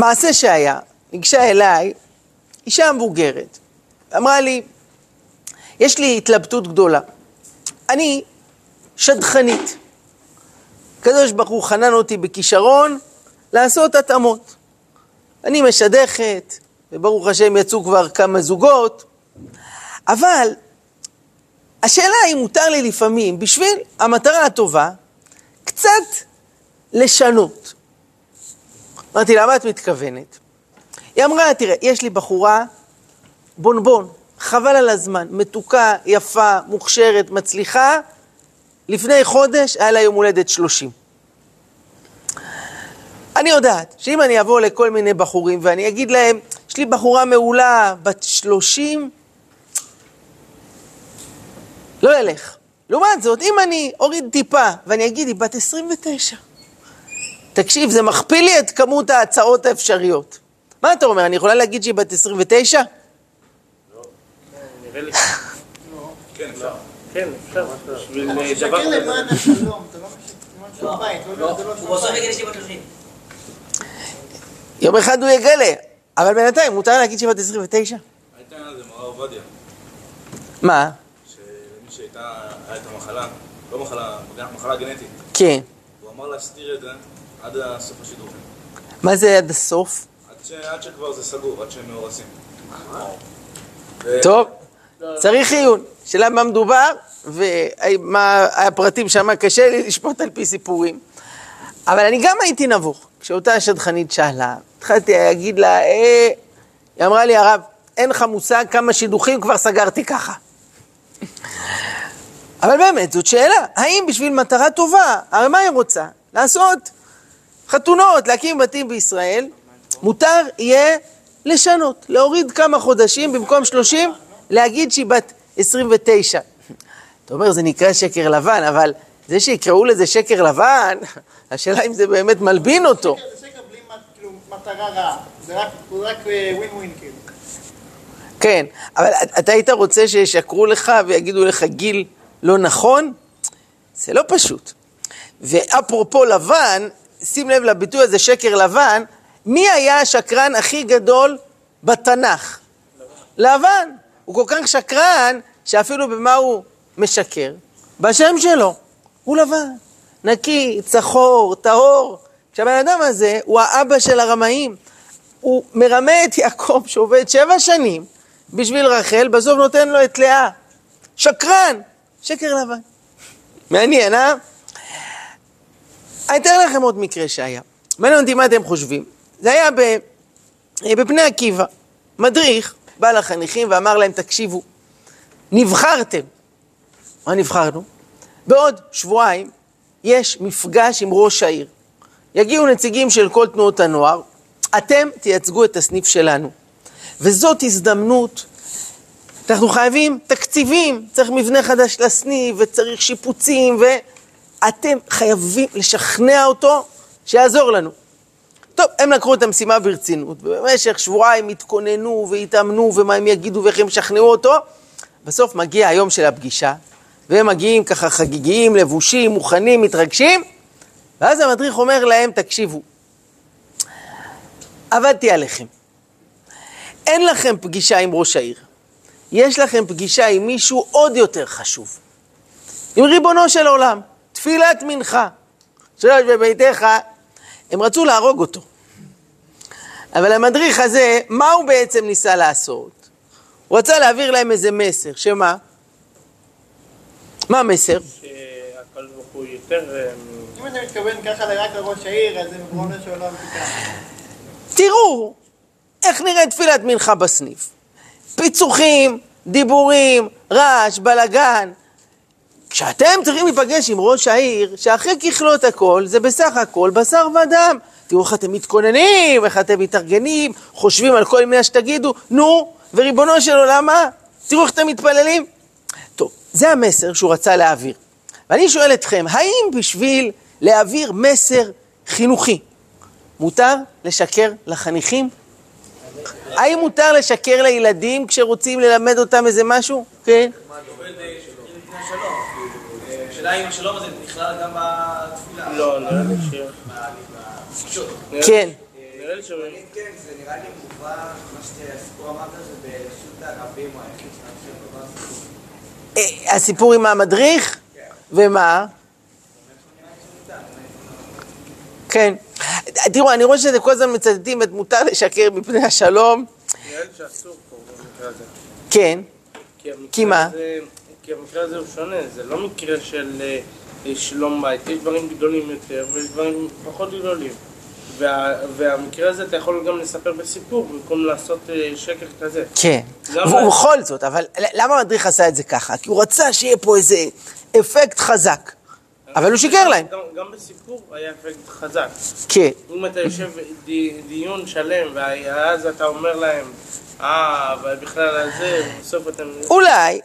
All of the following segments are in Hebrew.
מעשה שהיה, ניגשה אליי אישה מבוגרת, אמרה לי, יש לי התלבטות גדולה. אני שדכנית. הקדוש ברוך הוא חנן אותי בכישרון לעשות התאמות. אני משדכת, וברוך השם יצאו כבר כמה זוגות, אבל השאלה היא, מותר לי לפעמים, בשביל המטרה הטובה, קצת לשנות. אמרתי לה, מה את מתכוונת? היא אמרה, תראה, יש לי בחורה בונבון, חבל על הזמן, מתוקה, יפה, מוכשרת, מצליחה, לפני חודש היה לה יום הולדת 30. אני יודעת שאם אני אבוא לכל מיני בחורים ואני אגיד להם, יש לי בחורה מעולה, בת 30, לא ילך. לעומת זאת, אם אני אוריד טיפה ואני אגיד, היא בת 29, תקשיב, זה מכפיל לי את כמות ההצעות האפשריות. מה אתה אומר, אני יכולה להגיד שהיא בת 29? לא, נראה לי. כן, אפשר. כן, אפשר. בשביל אה, דבר כזה. לא לא- לא. יום אחד הוא יגלה, אבל בינתיים מותר להגיד שהיא בת 29? העניין הזה, מראה עובדיה, מה? שמי שהייתה, היה את המחלה, לא מחלה, מחלה גנטית, כן. הוא אמר להסתיר את זה עד סוף השידורים. מה זה עד הסוף? עד, שכבר זה סגור, עד שהם מאורסים. ו- טוב, צריך עיון. שאלה מה מדובר, ומה הפרטים שם, קשה לי לשפוט על פי סיפורים. אבל אני גם הייתי נבוך. כשאותה שדכנית שאלה, התחלתי להגיד לה, אה... היא אמרה לי, הרב, אין לך מושג כמה שידוכים כבר סגרתי ככה. אבל באמת, זאת שאלה, האם בשביל מטרה טובה, הרי מה היא רוצה? לעשות חתונות, להקים בתים בישראל, מותר יהיה לשנות, להוריד כמה חודשים, במקום 30, להגיד שהיא בת 29. אתה אומר, זה נקרא שקר לבן, אבל זה שיקראו לזה שקר לבן, השאלה אם זה באמת מלבין אותו. זה שקר בלי כאילו, מטרה רעה, זה רק- ווין ווין כאילו. כן, אבל אתה היית רוצה שישקרו לך ויגידו לך גיל לא נכון? זה לא פשוט. ואפרופו לבן, שים לב לביטוי הזה, שקר לבן, מי היה השקרן הכי גדול בתנ"ך? לבן. הוא כל כך שקרן, שאפילו במה הוא משקר? בשם שלו. הוא לבן. נקי, צחור, טהור. כשהבן אדם הזה הוא האבא של הרמאים. הוא מרמה את יעקב שעובד שבע שנים בשביל רחל, בסוף נותן לו את לאה. שקרן, שקר לבן. מעניין, אה? אני אתאר לכם עוד מקרה שהיה. מעניין אותי מה אתם חושבים. זה היה ב... אה, בבני עקיבא. מדריך בא לחניכים ואמר להם, תקשיבו, נבחרתם. מה נבחרנו? בעוד שבועיים יש מפגש עם ראש העיר. יגיעו נציגים של כל תנועות הנוער, אתם תייצגו את הסניף שלנו. וזאת הזדמנות, אנחנו חייבים תקציבים, צריך מבנה חדש לסניף וצריך שיפוצים ואתם חייבים לשכנע אותו שיעזור לנו. טוב, הם לקחו את המשימה ברצינות, ובמשך שבועיים התכוננו והתאמנו ומה הם יגידו ואיך הם ישכנעו אותו. בסוף מגיע היום של הפגישה, והם מגיעים ככה חגיגיים, לבושים, מוכנים, מתרגשים, ואז המדריך אומר להם, תקשיבו, עבדתי עליכם. אין לכם פגישה עם ראש העיר, יש לכם פגישה עם מישהו עוד יותר חשוב. עם ריבונו של עולם, תפילת מנחה. שלוש בביתך, הם רצו להרוג אותו. אבל המדריך הזה, מה הוא בעצם ניסה לעשות? הוא רצה להעביר להם איזה מסר, שמה? מה המסר? שהקדוש ברוך הוא יותר... אם אתה מתכוון ככה רק לראש העיר, אז זה מגרונו של עולם תיקח. תראו איך נראית תפילת מנחה בסניף. פיצוחים, דיבורים, רעש, בלגן. כשאתם צריכים להיפגש עם ראש העיר, שאחרי ככלות הכל, זה בסך הכל בשר ודם. תראו איך אתם מתכוננים, איך אתם מתארגנים, חושבים על כל מיני שתגידו, נו, וריבונו של עולם מה? תראו איך אתם מתפללים. טוב, זה המסר שהוא רצה להעביר. ואני שואל אתכם, האם בשביל להעביר מסר חינוכי, מותר לשקר לחניכים? האם מותר לשקר לילדים כשרוצים ללמד אותם איזה משהו? כן. השאלה אם השלום הזה נכלל גם בתפילה. לא, נראה לי ש... בפגישות. נראה לי- כן. נראה נראה לי ש... עקרונית כן, זה נראה לי מובא, מה שהסיפור אמרת זה ברשות הרבים, הוא היחיד שנמצא בסיפור. אה, הסיפור עם המדריך? ומה? כן. תראו, אני רואה שזה כל הזמן מצטטים את מותר לשקר מפני השלום. נראה לי שאסור פה במקרה הזה. כן. כי מה? כי המקרה הזה הוא שונה, זה לא מקרה של אה, אה, שלום בית, יש דברים גדולים יותר ויש דברים פחות גדולים. וה, והמקרה הזה אתה יכול גם לספר בסיפור במקום לעשות אה, שקר כזה. כן. ובכל זאת, אבל למה המדריך עשה את זה ככה? כי הוא רצה שיהיה פה איזה אפקט חזק. אבל הוא שיקר להם. גם, גם בסיפור היה אפקט חזק. כן. אם אתה יושב די, דיון שלם ואז אתה אומר להם, אה, אבל בכלל על זה, ובסוף אתם... אולי.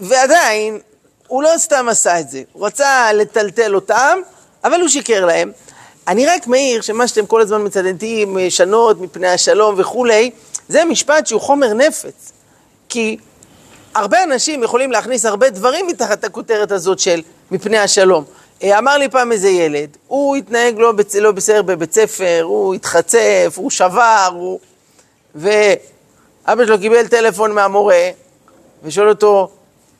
ועדיין, הוא לא סתם עשה את זה. הוא רצה לטלטל אותם, אבל הוא שיקר להם. אני רק מעיר שמה שאתם כל הזמן מצטטים, אה, שנות מפני השלום וכולי, זה משפט שהוא חומר נפץ. כי הרבה אנשים יכולים להכניס הרבה דברים מתחת הכותרת הזאת של מפני השלום. אה, אמר לי פעם איזה ילד, הוא התנהג לא, בצ... לא בסדר בבית ספר, הוא התחצף, הוא שבר, הוא... ואבא שלו קיבל טלפון מהמורה, ושואל אותו,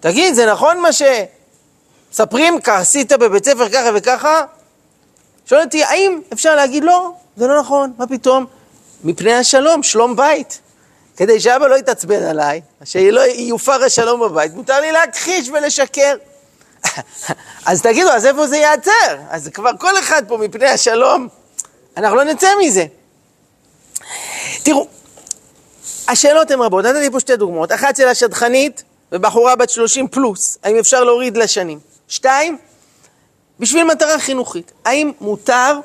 תגיד, זה נכון מה שמספרים ככה, עשית בבית ספר ככה וככה? שואל אותי, האם אפשר להגיד לא? זה לא נכון, מה פתאום? מפני השלום, שלום בית. כדי שאבא לא יתעצבן עליי, שלא יופר השלום בבית, מותר לי להכחיש ולשקר. אז תגידו, אז איפה זה ייעצר? אז כבר כל אחד פה מפני השלום, אנחנו לא נצא מזה. תראו, השאלות הן רבות, נתתי פה שתי דוגמאות, אחת של השדכנית ובחורה בת 30 פלוס, האם אפשר להוריד לה שנים? שתיים, בשביל מטרה חינוכית, האם מותר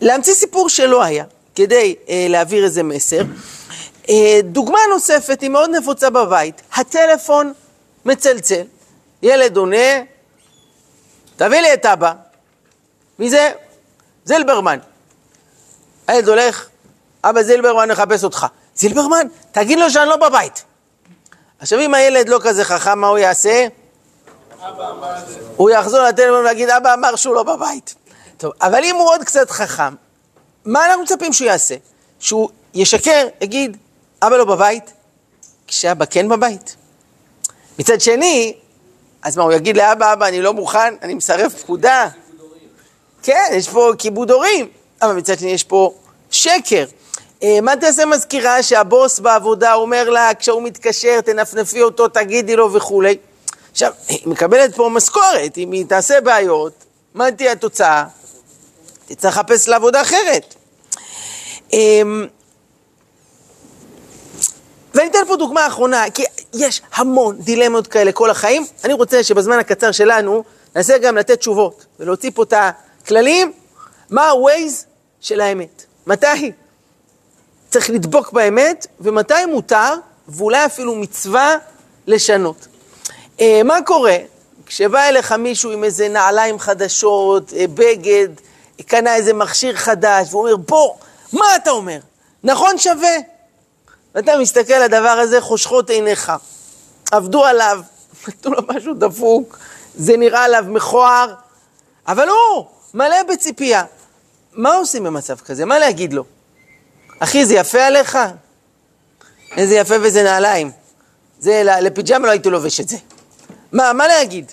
להמציא סיפור שלא היה כדי אה, להעביר איזה מסר? אה, דוגמה נוספת היא מאוד נפוצה בבית, הטלפון מצלצל, ילד עונה, תביא לי את אבא, מי זה? זילברמן. הילד הולך, אבא זילברמן מחפש אותך. זילברמן, תגיד לו שאני לא בבית. עכשיו אם הילד לא כזה חכם, מה הוא יעשה? הוא יחזור לטלפון ויגיד, אבא אמר שהוא לא בבית. טוב, אבל אם הוא עוד קצת חכם, מה אנחנו מצפים שהוא יעשה? שהוא ישקר, יגיד, אבא לא בבית, כשאבא כן בבית. מצד שני, אז מה, הוא יגיד לאבא, אבא, אני לא מוכן, אני מסרב פקודה. כן, יש פה כיבוד הורים, אבל מצד שני יש פה שקר. אה, מה תעשה מזכירה שהבוס בעבודה אומר לה, כשהוא מתקשר, תנפנפי אותו, תגידי לו וכולי. עכשיו, היא מקבלת פה משכורת, אם היא תעשה בעיות, מה תהיה התוצאה? תצטרך לחפש לעבודה אחרת. אמ, ואני אתן פה דוגמה אחרונה, כי יש המון דילמות כאלה כל החיים. אני רוצה שבזמן הקצר שלנו ננסה גם לתת תשובות ולהוציא פה את הכללים, מה ה-Waze של האמת. מתי צריך לדבוק באמת, ומתי מותר, ואולי אפילו מצווה, לשנות. אה, מה קורה כשבא אליך מישהו עם איזה נעליים חדשות, אה, בגד, קנה איזה מכשיר חדש, והוא אומר, בוא, מה אתה אומר? נכון שווה? ואתה מסתכל על הדבר הזה, חושכות עיניך. עבדו עליו, נתנו לו משהו דפוק, זה נראה עליו מכוער, אבל הוא מלא בציפייה. מה עושים במצב כזה? מה להגיד לו? אחי, זה יפה עליך? איזה יפה וזה נעליים. זה, לפיג'מה לא הייתי לובש את זה. מה, מה להגיד?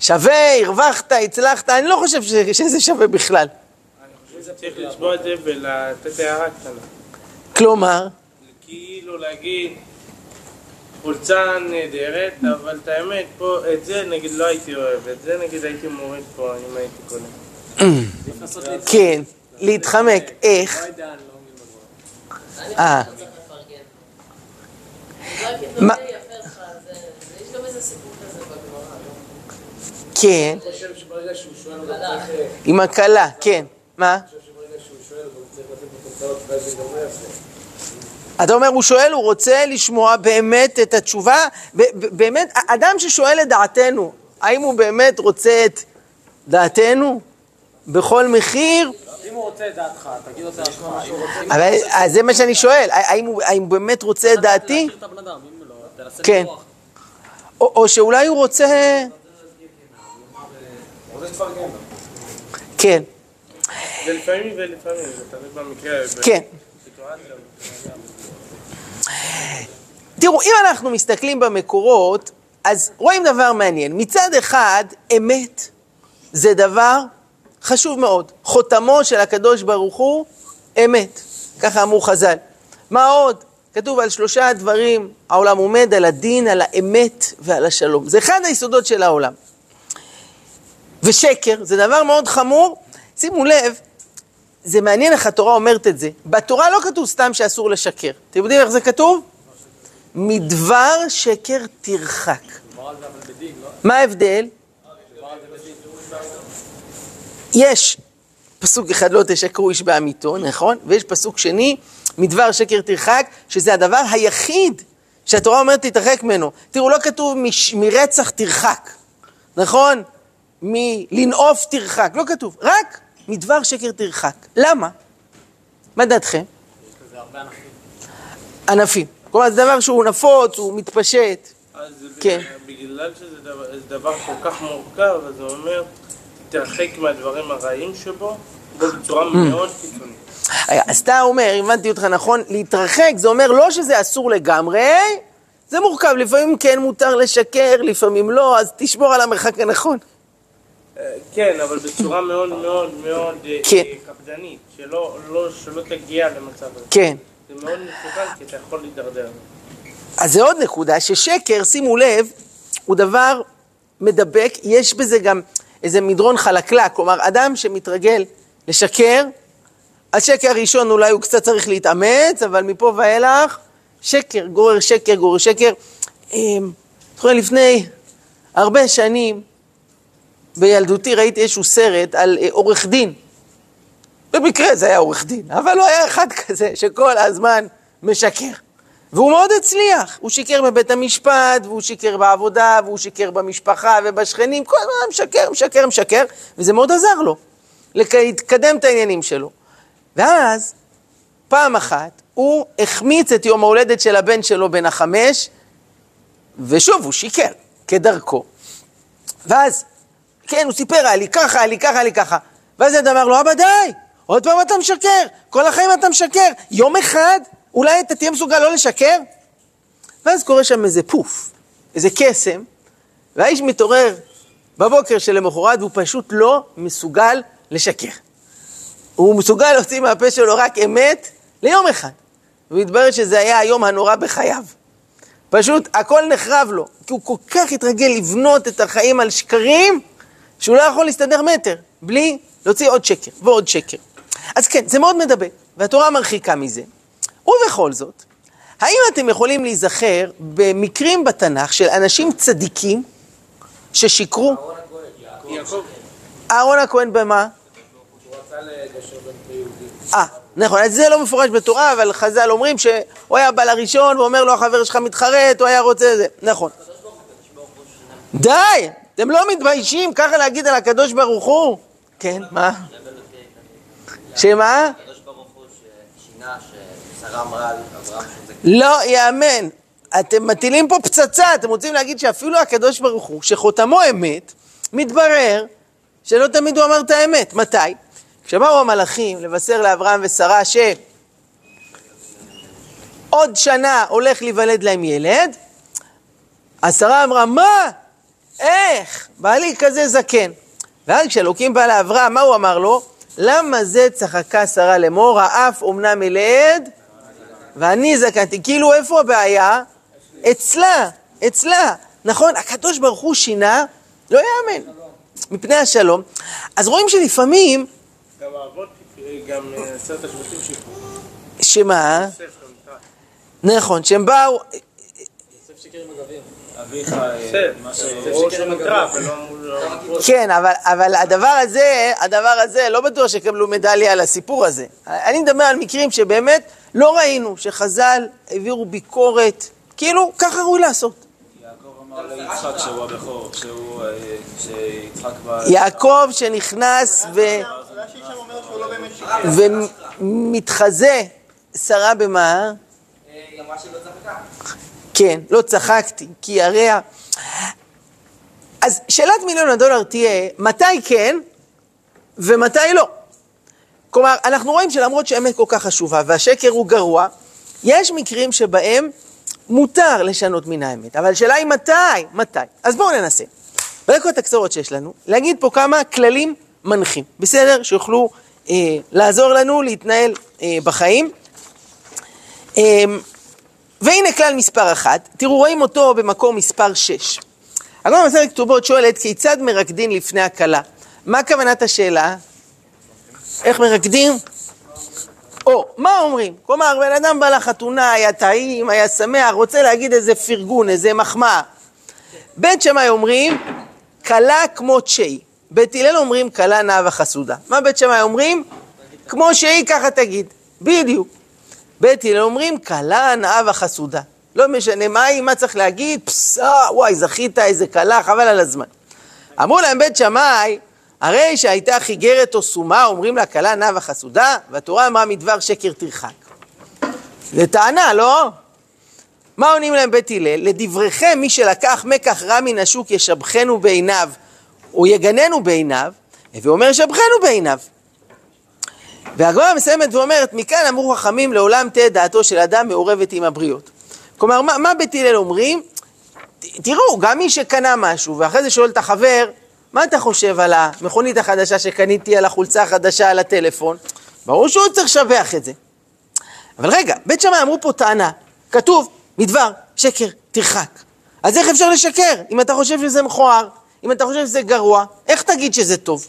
שווה, הרווחת, הצלחת, אני לא חושב ש, שזה שווה בכלל. אני חושב שצריך לצבוע את זה ולתת הערה קטנה. כלומר, כאילו להגיד חולצה נהדרת, אבל את האמת, פה, את זה נגיד לא הייתי אוהב, את זה נגיד הייתי מוריד פה אם הייתי קונה. כן, להתחמק, איך? אה, כן, עם הקלה, כן. מה? אתה אומר, הוא שואל, הוא רוצה לשמוע באמת את התשובה, באמת, אדם ששואל את דעתנו, האם הוא באמת רוצה את דעתנו בכל מחיר? רוצה את דעתך, תגיד אבל אז זה מה שאני שואל, האם הוא באמת רוצה את דעתי? לא, כן. או או שאולי הוא רוצה... כן. זה לפעמים ולפעמים, זה תלוי במקרה. כן. תראו, אם אנחנו מסתכלים במקורות, אז רואים דבר מעניין. מצד אחד, אמת זה דבר חשוב מאוד. חותמו של הקדוש ברוך הוא, אמת. ככה אמרו חז"ל. מה עוד? כתוב על שלושה דברים, העולם עומד על הדין, על האמת ועל השלום. זה אחד היסודות של העולם. ושקר זה דבר מאוד חמור. שימו לב, זה מעניין איך התורה אומרת את זה. בתורה לא כתוב סתם שאסור לשקר. אתם יודעים איך זה כתוב? מדבר שקר תרחק. לא? מה ההבדל? יש פסוק אחד לא תשקרו איש בעמיתו, נכון? ויש פסוק שני, מדבר שקר תרחק, שזה הדבר היחיד שהתורה אומרת תתרחק ממנו. תראו, לא כתוב מש, מרצח תרחק, נכון? מלנאוף תרחק, לא כתוב, רק מדבר שקר תרחק. למה? מה דעתכם? ענפים. כלומר, זה דבר שהוא נפוץ, הוא מתפשט. אז כן. בגלל שזה דבר, דבר כל כך מורכב, אז זה אומר, תתרחק מהדברים הרעים שבו, בו בצורה Mm. מאוד קיצונית. רגע, אז אתה אומר, אם הבנתי אותך נכון, להתרחק זה אומר לא שזה אסור לגמרי, זה מורכב, לפעמים כן מותר לשקר, לפעמים לא, אז תשמור על המרחק הנכון. אה, כן, אבל בצורה מאוד מאוד מאוד אה, כן. אה, קפדנית, שלא לא- שלא תגיע למצב הזה. כן. זה מאוד מסוכן, כי אתה יכול להידרדר. אז זה עוד נקודה, ששקר, שימו לב, הוא דבר מדבק, יש בזה גם איזה מדרון חלקלק, כלומר, אדם שמתרגל לשקר, השקר הראשון אולי הוא קצת צריך להתאמץ, אבל מפה ואילך, שקר, גורר שקר, גורר שקר. אמ, זוכר, לפני הרבה שנים, בילדותי ראיתי איזשהו סרט על אה, עורך דין. במקרה זה היה עורך דין, אבל הוא היה אחד כזה שכל הזמן משקר. והוא מאוד הצליח, הוא שיקר בבית המשפט, והוא שיקר בעבודה, והוא שיקר במשפחה ובשכנים, כל הזמן משקר, משקר, משקר, וזה מאוד עזר לו להתקדם את העניינים שלו. ואז, פעם אחת, הוא החמיץ את יום ההולדת של הבן שלו בן החמש, ושוב, הוא שיקר, כדרכו. ואז, כן, הוא סיפר, היה לי ככה, היה לי ככה, היה לי ככה. ואז ילד אמר לו, אבא די, עוד פעם אתה משקר, כל החיים אתה משקר, יום אחד אולי אתה תהיה מסוגל לא לשקר? ואז קורה שם איזה פוף, איזה קסם, והאיש מתעורר בבוקר שלמחרת והוא פשוט לא מסוגל לשקר. הוא מסוגל להוציא מהפה שלו רק אמת ליום אחד. והתברר שזה היה היום הנורא בחייו. פשוט הכל נחרב לו, כי הוא כל כך התרגל לבנות את החיים על שקרים, שהוא לא יכול להסתדר מטר, בלי להוציא עוד שקר ועוד שקר. אז כן, זה מאוד מדבק, והתורה מרחיקה מזה. ובכל זאת, האם אתם יכולים להיזכר במקרים בתנ"ך של אנשים צדיקים ששיקרו? אהרון הכהן במה? אה, נכון, אז זה לא מפורש בתורה, אבל חז"ל אומרים שהוא היה בא לראשון ואומר לו, החבר שלך מתחרט, הוא היה רוצה זה. נכון. די! אתם לא מתביישים ככה להגיד על הקדוש ברוך הוא? כן, מה? שמה? הקדוש ברוך הוא ששינה, לא ייאמן. אתם מטילים פה פצצה, אתם רוצים להגיד שאפילו הקדוש ברוך הוא, שחותמו אמת, מתברר שלא תמיד הוא אמר את האמת. מתי? כשבאו המלאכים לבשר לאברהם ושרה שעוד שנה הולך להיוולד להם ילד, אז שרה אמרה, מה? איך? בעלי כזה זקן. ואז כשאלוקים בא לאברהם, מה הוא אמר לו? למה זה צחקה שרה לאמור, האף אומנם ילד, ואני זקנתי. כאילו, איפה הבעיה? אצלה, אצלה. נכון, הקדוש ברוך הוא שינה, לא יאמן, מפני השלום. אז רואים שלפעמים, גם האבות, גם אה, עשרת השבטים שיקרו. שמה? נכון, שהם באו, יוסף שיקר עם הגביע. אביך, מה ש... אמרו לו... כן, אבל, אבל הדבר הזה, הדבר הזה, לא בטוח שיקבלו מדליה על הסיפור הזה. אני מדבר על מקרים שבאמת לא ראינו, שחז"ל העבירו ביקורת, כאילו, ככה ראוי לעשות. יעקב אמר ליצחק שהוא הבכור, שהוא... אה, שיצחק ב... יעקב שנכנס ו... רש"י שם אומר שהוא לא. ומתחזה, שרה במה? היא אמרה שלא צחקה. כן, לא צחקתי, כי הרי... אז שאלת מיליון הדולר תהיה, מתי כן ומתי לא? כלומר, אנחנו רואים שלמרות שהאמת כל כך חשובה והשקר הוא גרוע, יש מקרים שבהם מותר לשנות מן האמת. אבל השאלה היא מתי? מתי? אז בואו ננסה. בדקות הקצרות שיש לנו, להגיד פה כמה כללים מנחים, בסדר? שיוכלו אה, לעזור לנו להתנהל אה, בחיים. אה, והנה כלל מספר אחת, תראו, רואים אותו במקור מספר שש. הגמרא במסכת כתובות שואלת, כיצד מרקדין לפני הכלה? מה כוונת השאלה? איך מרקדים? או, מה אומרים? כלומר, בן אדם בא לחתונה, היה טעים, היה שמח, רוצה להגיד איזה פרגון, איזה מחמאה. בית שמאי אומרים, כלה כמו צ'י. בית הלל אומרים, כלה נאה וחסודה. מה בית שמאי אומרים? כמו שהיא, ככה תגיד. בדיוק. בית הלל אומרים, כלה נאה וחסודה. לא משנה מה היא, מה צריך להגיד, פסה, וואי, זכית, איזה כלה, חבל על הזמן. אמרו להם בית שמאי, הרי שהייתה חיגרת או סומה, אומרים לה כלה נאה וחסודה, והתורה אמרה מדבר שקר תרחק. זה טענה, לא? מה עונים להם בית הלל? לדבריכם, מי שלקח מקח רע מן השוק ישבחנו בעיניו, או יגננו בעיניו, ואומר ישבחנו בעיניו. והגמרא מסיימת ואומרת, מכאן אמרו חכמים, לעולם תהא דעתו של אדם מעורבת עם הבריות. כלומר, מה, מה בית הלל אומרים? ת- תראו, גם מי שקנה משהו, ואחרי זה שואל את החבר, מה אתה חושב על המכונית החדשה שקניתי, על החולצה החדשה, על הטלפון? ברור שהוא צריך לשבח את זה. אבל רגע, בית שמאי אמרו פה טענה, כתוב, מדבר, שקר, תרחק. אז איך אפשר לשקר? אם אתה חושב שזה מכוער, אם אתה חושב שזה גרוע, איך תגיד שזה טוב?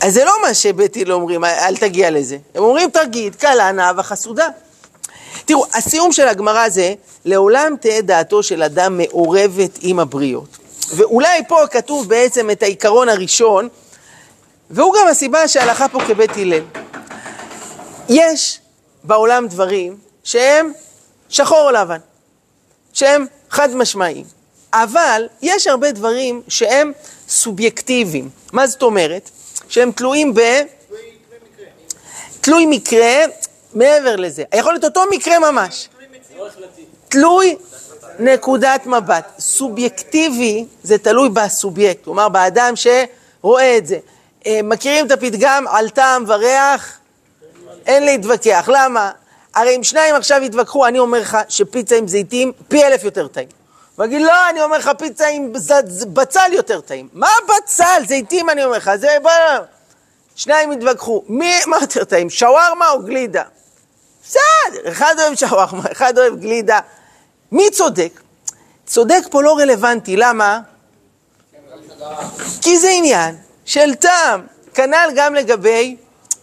אז זה לא מה שבית הלל אומרים, אל תגיע לזה. הם אומרים, תגיד, קלה, נאה וחסודה. תראו, הסיום של הגמרא זה, לעולם תהא דעתו של אדם מעורבת עם הבריות. ואולי פה כתוב בעצם את העיקרון הראשון, והוא גם הסיבה שהלכה פה כבית הלל. יש בעולם דברים שהם שחור או לבן, שהם חד משמעיים, אבל יש הרבה דברים שהם סובייקטיביים. מה זאת אומרת? שהם תלויים ב... תלוי מקרה, מעבר לזה. יכול להיות אותו מקרה ממש. תלוי נקודת מבט. סובייקטיבי זה תלוי בסובייקט, כלומר באדם שרואה את זה. אה, מכירים את הפתגם על טעם וריח? אין להתווכח. למה? הרי אם שניים עכשיו יתווכחו, אני אומר לך שפיצה עם זיתים פי אלף יותר טעים. הוא יגיד, לא, אני אומר לך פיצה עם בצל יותר טעים. מה בצל? זיתים אני אומר לך, זה... בוא... שניים יתווכחו, מי, מה יותר טעים, שווארמה או גלידה? בסדר, אחד אוהב שווארמה, אחד אוהב גלידה. מי צודק? צודק פה לא רלוונטי, למה? כי זה עניין של טעם, כנ"ל גם לגבי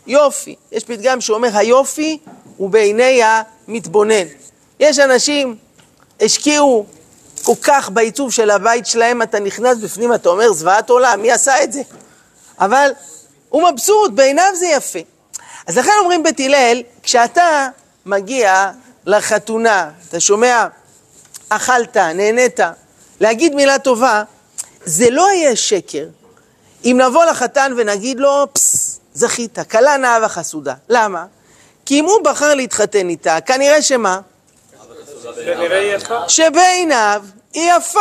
יופי. יש פתגם שאומר, היופי הוא בעיני המתבונן. יש אנשים, השקיעו כל כך בעיצוב של הבית שלהם, אתה נכנס בפנים, אתה אומר, זוועת עולם, מי עשה את זה? אבל הוא מבסוט, בעיניו זה יפה. אז לכן אומרים בית הלל, כשאתה מגיע לחתונה, אתה שומע, אכלת, נהנית, להגיד מילה טובה, זה לא יהיה שקר. אם נבוא לחתן ונגיד לו, פסס, זכית, כלה נאה וחסודה. למה? כי אם הוא בחר להתחתן איתה, כנראה שמה? שבעיניו היא יפה.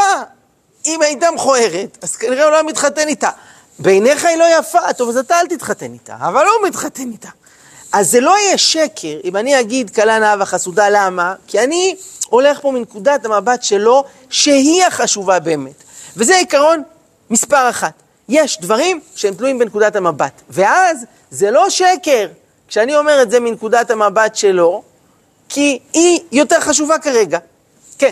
אם הייתה מכוערת, אז כנראה הוא לא מתחתן איתה. בעיניך היא לא יפה, טוב, אז אתה אל תתחתן איתה, אבל הוא מתחתן איתה. אז זה לא יהיה שקר אם אני אגיד כלה נאה וחסודה, למה? כי אני הולך פה מנקודת המבט שלו, שהיא החשובה באמת. וזה עיקרון מספר אחת. יש דברים שהם תלויים בנקודת המבט, ואז זה לא שקר כשאני אומר את זה מנקודת המבט שלו, כי היא יותר חשובה כרגע. כן.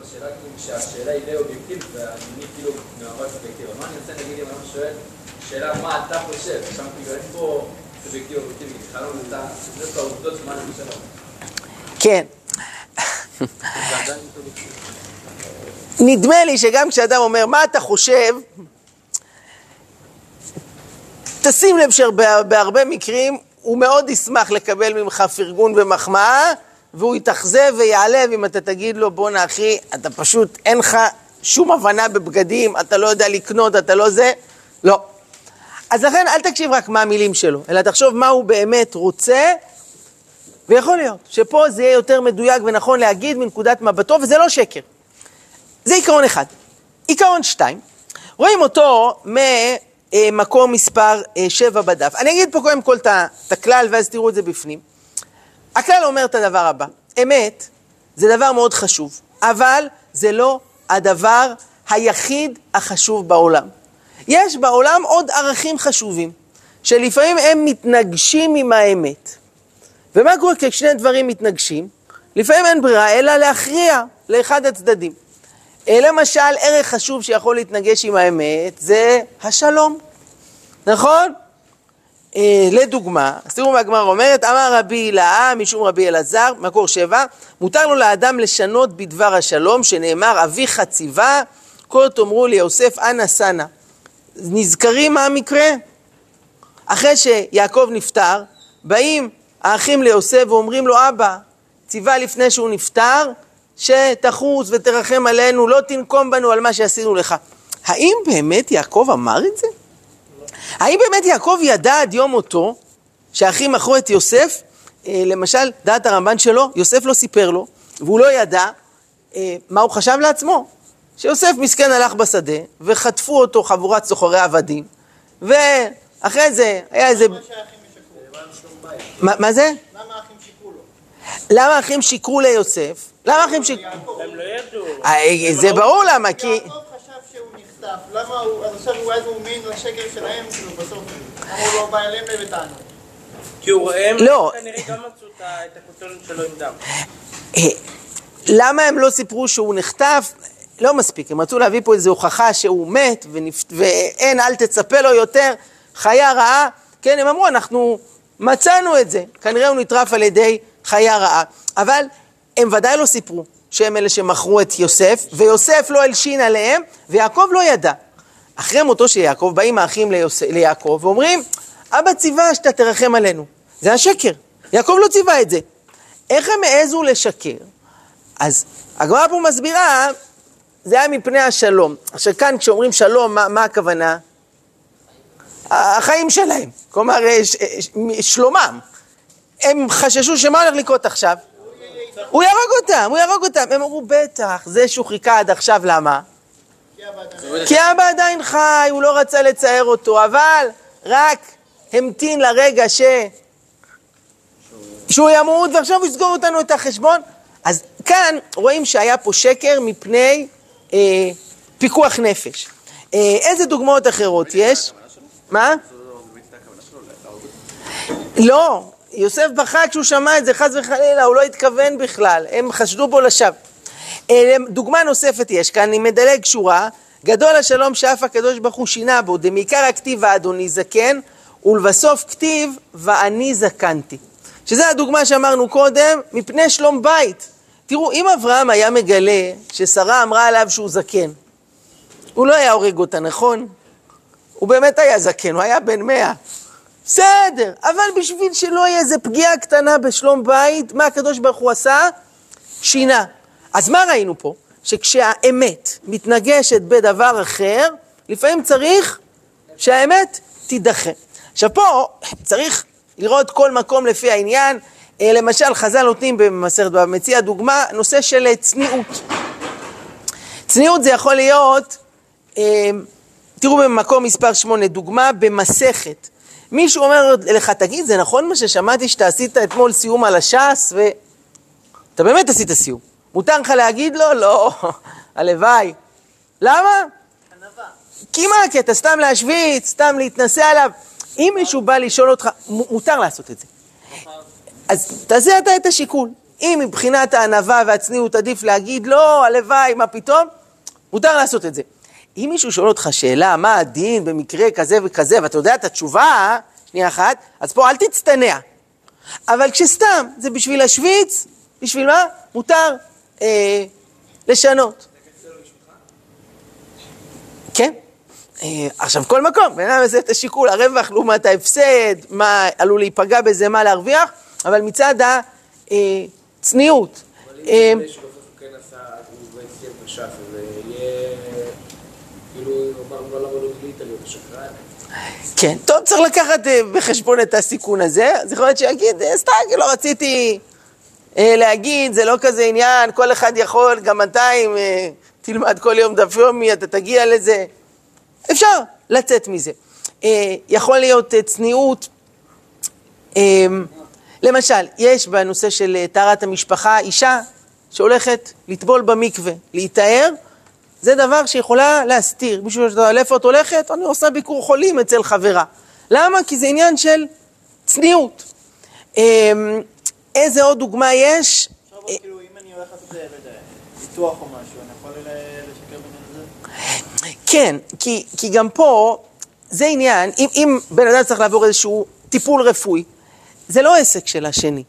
בשאלה כאילו שהשאלה היא די אובייקטיבית והעניינים כאילו מהמבט סובייקטיבי. מה אני רוצה להגיד אם אדם שואל שאלה מה אתה חושב? שם כאילו אין פה סובייקטיבי אובייקטיבי, בכלל לא אתה, זה העובדות מה אני חושב. כן. נדמה לי שגם כשאדם אומר, מה אתה חושב, תשים לב שבהרבה מקרים הוא מאוד ישמח לקבל ממך פרגון ומחמאה, והוא יתאכזב ויעלב אם אתה תגיד לו, בואנה אחי, אתה פשוט, אין לך שום הבנה בבגדים, אתה לא יודע לקנות, אתה לא זה, לא. אז לכן אל תקשיב רק מה המילים שלו, אלא תחשוב מה הוא באמת רוצה, ויכול להיות שפה זה יהיה יותר מדויק ונכון להגיד מנקודת מבטו, וזה לא שקר. זה עיקרון אחד. עיקרון שתיים, רואים אותו אה, מקום מספר אה, 7 בדף. אני אגיד פה קודם כל את הכלל ואז תראו את זה בפנים. הכלל אומר את הדבר הבא, אמת זה דבר מאוד חשוב, אבל זה לא הדבר היחיד החשוב בעולם. יש בעולם עוד ערכים חשובים, שלפעמים הם מתנגשים עם האמת. ומה קורה כששני דברים מתנגשים? לפעמים אין ברירה אלא להכריע לאחד הצדדים. למשל, ערך חשוב שיכול להתנגש עם האמת זה השלום, נכון? אה, לדוגמה, אז תראו מה הגמרא אומרת, אמר רבי הילאה משום רבי אלעזר, מקור שבע, מותר לו לאדם לשנות בדבר השלום, שנאמר אביך ציווה, כה תאמרו ליוסף אנא סנה. נזכרים מה המקרה? אחרי שיעקב נפטר, באים האחים ליוסף ואומרים לו, אבא, ציווה לפני שהוא נפטר, שתחוס ותרחם עלינו, לא תנקום בנו על מה שעשינו לך. האם באמת יעקב אמר את זה? האם באמת יעקב ידע עד יום מותו שהאחים מכרו את יוסף? אה, למשל, דעת הרמב"ן שלו, יוסף לא סיפר לו, והוא לא ידע אה, מה הוא חשב לעצמו. שיוסף מסכן הלך בשדה, וחטפו אותו חבורת סוחרי עבדים, ואחרי זה היה איזה... מה זה? למה האחים? למה האחים שיקרו ליוסף? למה האחים שיקרו? הם לא ידעו. אה, זה ברור למה, כי... יעקב חשב שהוא נחטף, למה הוא, אז עכשיו הוא אז הוא האמין לשקר שלהם, כאילו בסוף, הוא לא בא אליהם בטענות? כי הוא הם לא. כנראה גם מצאו את הכותרת שלו עם דם. אה, למה הם לא סיפרו שהוא נחטף? לא מספיק, הם רצו להביא פה איזו הוכחה שהוא מת ונפ... ואין, אל תצפה לו יותר, חיה רעה. כן, הם אמרו, אנחנו מצאנו את זה. כנראה הוא נטרף על ידי חיה רעה. אבל הם ודאי לא סיפרו שהם אלה שמכרו את יוסף, ויוסף לא הלשין עליהם, ויעקב לא ידע. אחרי מותו של יעקב באים האחים ליוס... ליעקב ואומרים, אבא ציווה שאתה תרחם עלינו. זה השקר. יעקב לא ציווה את זה. איך הם העזו לשקר? אז הגמרא פה מסבירה, זה היה מפני השלום. עכשיו כאן כשאומרים שלום, מה, מה הכוונה? החיים שלהם, כלומר אה, ש- ש- שלומם. הם חששו שמה הולך לקרות עכשיו? הוא יהרוג אותם, הוא יהרוג אותם. הם אמרו, בטח, זה שהוא חיכה עד עכשיו, למה? כי אבא עדיין- חי, הוא לא רצה לצייר אותו, אבל רק המתין לרגע ש... שהוא ימות ועכשיו הוא יסגור אותנו את החשבון. אז כאן רואים שהיה פה שקר מפני אה, פיקוח נפש. אה, איזה דוגמאות אחרות יש? מה? לא, יוסף בכה כשהוא שמע את זה, חס וחלילה, הוא לא התכוון בכלל, הם חשדו בו לשווא. אה, דוגמה נוספת יש כאן, אני מדלג שורה, גדול השלום שאף הקדוש ברוך הוא שינה בו, דמעיקר הכתיב ואדוני זקן, ולבסוף כתיב ואני זקנתי. שזה הדוגמה שאמרנו קודם, מפני שלום בית. תראו, אם אברהם היה מגלה ששרה אמרה עליו שהוא זקן, הוא לא היה הורג אותה, נכון? הוא באמת היה זקן, הוא היה בן מאה. בסדר, אבל בשביל שלא יהיה איזה פגיעה קטנה בשלום בית, מה הקדוש ברוך הוא עשה? שינה. אז מה ראינו פה? שכשהאמת מתנגשת בדבר אחר, לפעמים צריך שהאמת תידחה. עכשיו פה צריך לראות כל מקום לפי העניין. אה, למשל, חז"ל נותנים במסכת בבא מציע דוגמה, נושא של אה, צניעות. צניעות זה יכול להיות, אה, תראו במקום מספר 8, דוגמה במסכת. מישהו אומר לך, תגיד, זה נכון מה ששמעתי שאתה עשית אתמול סיום על הש"ס, ואתה באמת עשית סיום. מותר לך להגיד לו? לא, הלוואי. למה? כי מה הקטע? סתם להשוויץ, סתם להתנשא עליו. אם מישהו בא לשאול אותך, מותר לעשות את זה. אז תעשה אתה את השיקול. אם מבחינת הענווה והצניעות עדיף להגיד לא, הלוואי, מה פתאום, מותר לעשות את זה. אם מישהו שואל אותך שאלה, מה הדין במקרה כזה וכזה, ואתה יודע את התשובה, שנייה אחת, אז פה אל תצטנע. אבל כשסתם, זה בשביל להשוויץ, בשביל מה? מותר אה, לשנות. כן. אה, עכשיו, כל מקום, בן אדם עושה את השיקול, הרווח לעומת ההפסד, מה עלול להיפגע בזה, מה להרוויח, אבל מצד הצניעות. אבל אה, אם זה שבסוף הוא כן עשה, הוא סיים את הש"ס, אז יהיה... כאילו, כן, טוב, צריך לקחת אה, בחשבון את הסיכון הזה, אז יכול להיות שיגיד, אה, סתם, לא רציתי אה, להגיד, זה לא כזה עניין, כל אחד יכול, גם אתה אם תלמד כל יום דף יומי, אתה תגיע לזה. אפשר לצאת מזה. יכול להיות צניעות. למשל, יש בנושא של טהרת המשפחה אישה שהולכת לטבול במקווה, להיטהר, זה דבר שיכולה להסתיר. מישהו שואל, לאיפה את הולכת? אני עושה ביקור חולים אצל חברה. למה? כי זה עניין של צניעות. אה, איזה עוד דוגמה יש? כאילו, אם אני הולך לעשות, לא יודע, ניתוח או משהו, אני יכול ל- לשקר בעניין הזה? כן, כי, כי גם פה זה עניין, אם, אם בן אדם צריך לעבור איזשהו טיפול רפואי, זה לא עסק של השני.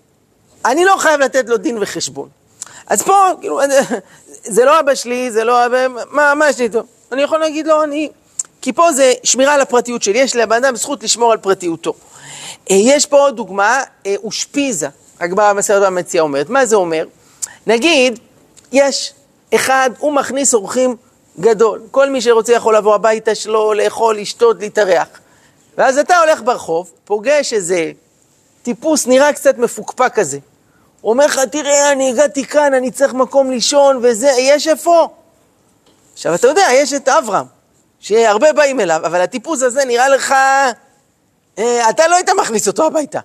אני לא חייב לתת לו דין וחשבון. אז פה, כאילו, זה לא אבא שלי, זה לא אבא, מה, מה יש לי איתו? אני יכול להגיד לו, אני... כי פה זה שמירה על הפרטיות שלי, יש לבן אדם זכות לשמור על פרטיותו. אה, יש פה עוד דוגמה, אה, אושפיזה, הגמרא במסכת המציאה אומרת. מה זה אומר? נגיד, יש אחד, הוא מכניס אורחים גדול. כל מי שרוצה יכול לבוא הביתה שלו, לאכול, לשתות, להתארח. ואז אתה הולך ברחוב, פוגש איזה טיפוס נראה קצת מפוקפק כזה. הוא אומר לך, תראה, אני הגעתי כאן, אני צריך מקום לישון וזה, יש איפה? עכשיו, אתה יודע, יש את אברהם, שהרבה באים אליו, אבל הטיפוס הזה נראה לך, אה, אתה לא היית מכניס אותו הביתה.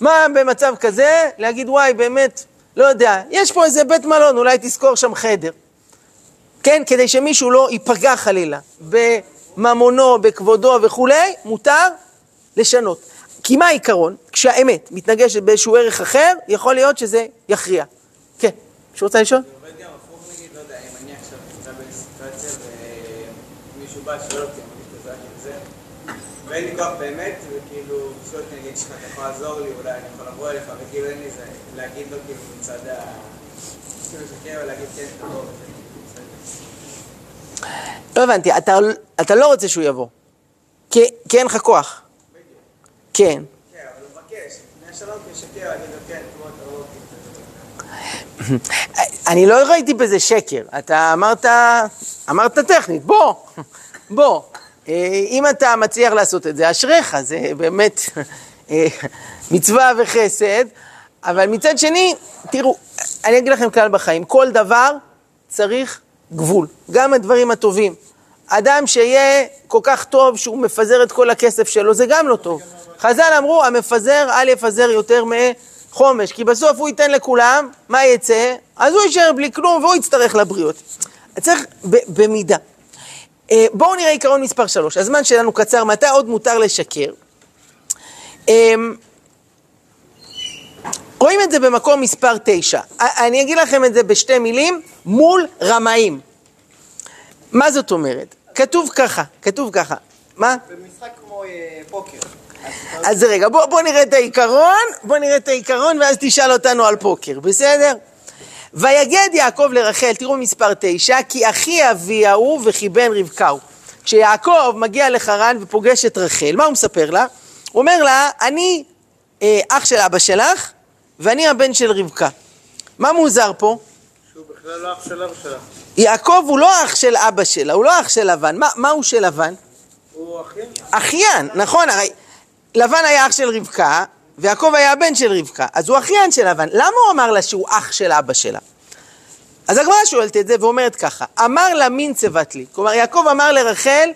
מה במצב כזה? להגיד, וואי, באמת, לא יודע, יש פה איזה בית מלון, אולי תזכור שם חדר. כן, כדי שמישהו לא ייפגע חלילה בממונו, בכבודו וכולי, מותר לשנות. כי מה העיקרון? כשהאמת מתנגשת באיזשהו ערך אחר, יכול להיות שזה יכריע. כן, מישהו רוצה לשאול? זה עובד גם הפוך נגיד, לא יודע, אם אני עכשיו נמצא בסיטואציה ומישהו בא שואל אותי, אני מרגיש בזה של זה, ואין לי כוח באמת, וכאילו, אותי, נגיד, שמע, אתה יכול לעזור לי, אולי אני יכול לבוא אליך, וכאילו אין לי זה, להגיד לו כאילו מצד ה... כאילו לשקר ולהגיד כן, תבוא, כאילו. לא הבנתי, אתה, אתה לא רוצה שהוא יבוא. כי, כי אין לך כוח. כן. אני לא ראיתי בזה שקר. אתה אמרת, אמרת טכנית, בוא, בוא. אה, אם אתה מצליח לעשות את זה, אשריך, זה באמת אה, מצווה וחסד. אבל מצד שני, תראו, אני אגיד לכם כלל בחיים, כל דבר צריך גבול, גם הדברים הטובים. אדם שיהיה כל כך טוב שהוא מפזר את כל הכסף שלו, זה גם לא טוב. חז"ל אמרו, המפזר אל יפזר יותר מחומש, כי בסוף הוא ייתן לכולם, מה יצא? אז הוא יישאר בלי כלום והוא יצטרך לבריות. צריך ב- במידה. אה, בואו נראה עיקרון מספר 3. הזמן שלנו קצר, מתי עוד מותר לשקר? אמ, רואים את זה במקום מספר 9. אני אגיד לכם את זה בשתי מילים, מול רמאים. מה זאת אומרת? כתוב ככה, כתוב ככה. מה? במשחק כמו אה, פוקר. אז רגע, בוא, בוא נראה את העיקרון, בוא נראה את העיקרון ואז תשאל אותנו על פוקר, בסדר? ויגד יעקב לרחל, תראו מספר תשע, כי אחי אביה הוא וכי בן רבקה הוא. כשיעקב מגיע לחרן ופוגש את רחל, מה הוא מספר לה? הוא אומר לה, אני אה, אח של אבא שלך ואני הבן של רבקה. מה מוזר פה? בכלל לא אח של אבא שלה. יעקב הוא לא אח של אבא שלה, הוא לא אח של לבן. מה, מה הוא של לבן? הוא אחיין. אחיין, נכון, הרי לבן היה אח של רבקה, ויעקב היה הבן של רבקה, אז הוא אחיין של לבן. למה הוא אמר לה שהוא אח של אבא שלה? אז הגמרא שואלת את זה ואומרת ככה, אמר לה מין צבת לי, כלומר יעקב אמר לרחל,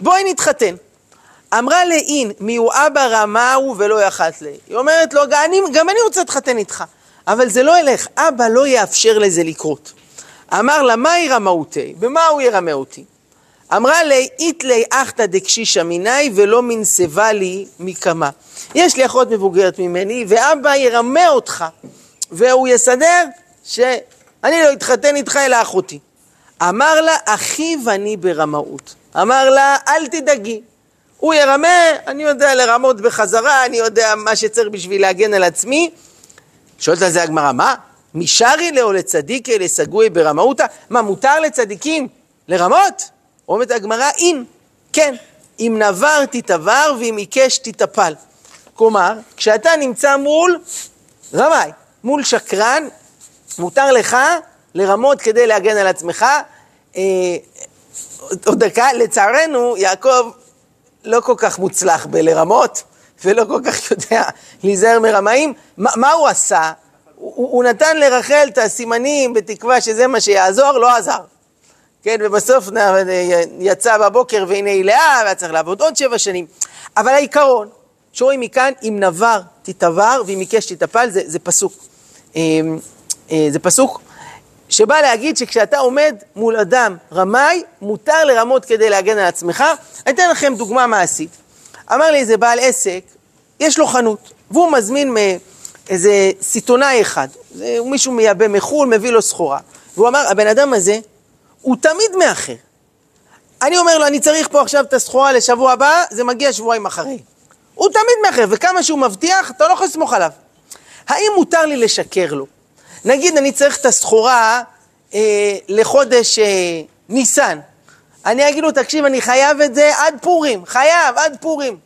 בואי נתחתן. אמרה לאין, מי הוא אבא רמה הוא ולא יחת לי. היא אומרת לו, גם אני, גם אני רוצה להתחתן איתך, אבל זה לא ילך, אבא לא יאפשר לזה לקרות. אמר לה, מהי רמאותי? במה הוא ירמה אותי? אמרה לי, איתלי אחתא דקשישא מיני ולא מנסבה לי מקמה. יש לי אחות מבוגרת ממני, ואבא ירמה אותך, והוא יסדר שאני לא אתחתן איתך אלא אחותי. אמר לה, אחי ואני ברמאות. אמר לה, אל תדאגי. הוא ירמה, אני יודע לרמות בחזרה, אני יודע מה שצריך בשביל להגן על עצמי. שואלת על זה הגמרא, מה? משרי לאו לצדיקי לסגוי ברמאותה? מה, מותר לצדיקים לרמות? אומרת הגמרא, אין, כן, אם נבר תתעבר ואם עיקש תתאפל. כלומר, כשאתה נמצא מול רמאי, מול שקרן, מותר לך לרמות כדי להגן על עצמך. אה, עוד דקה, לצערנו, יעקב לא כל כך מוצלח בלרמות, ולא כל כך יודע להיזהר מרמאים. מה, מה הוא עשה? הוא, הוא נתן לרחל את הסימנים בתקווה שזה מה שיעזור, לא עזר. כן, ובסוף נ- יצא בבוקר והנה היא לאה, והיה צריך לעבוד עוד שבע שנים. אבל העיקרון, שרואים מכאן, אם נבר תתעבר ואם עיקש תתאפל, זה, זה פסוק. אה, אה, זה פסוק שבא להגיד שכשאתה עומד מול אדם רמאי, מותר לרמות כדי להגן על עצמך. אני אתן לכם דוגמה מעשית. אמר לי איזה בעל עסק, יש לו חנות, והוא מזמין מאיזה סיטונאי אחד, מישהו מייבא מחו"ל, מביא לו סחורה. והוא אמר, הבן אדם הזה, הוא תמיד מאחר. אני אומר לו, אני צריך פה עכשיו את הסחורה לשבוע הבא, זה מגיע שבועיים אחרי. הוא תמיד מאחר, וכמה שהוא מבטיח, אתה לא יכול לסמוך עליו. האם מותר לי לשקר לו? נגיד אני צריך את הסחורה אה, לחודש אה, ניסן. אני אגיד לו, תקשיב, אני חייב את זה עד פורים, חייב, עד פורים.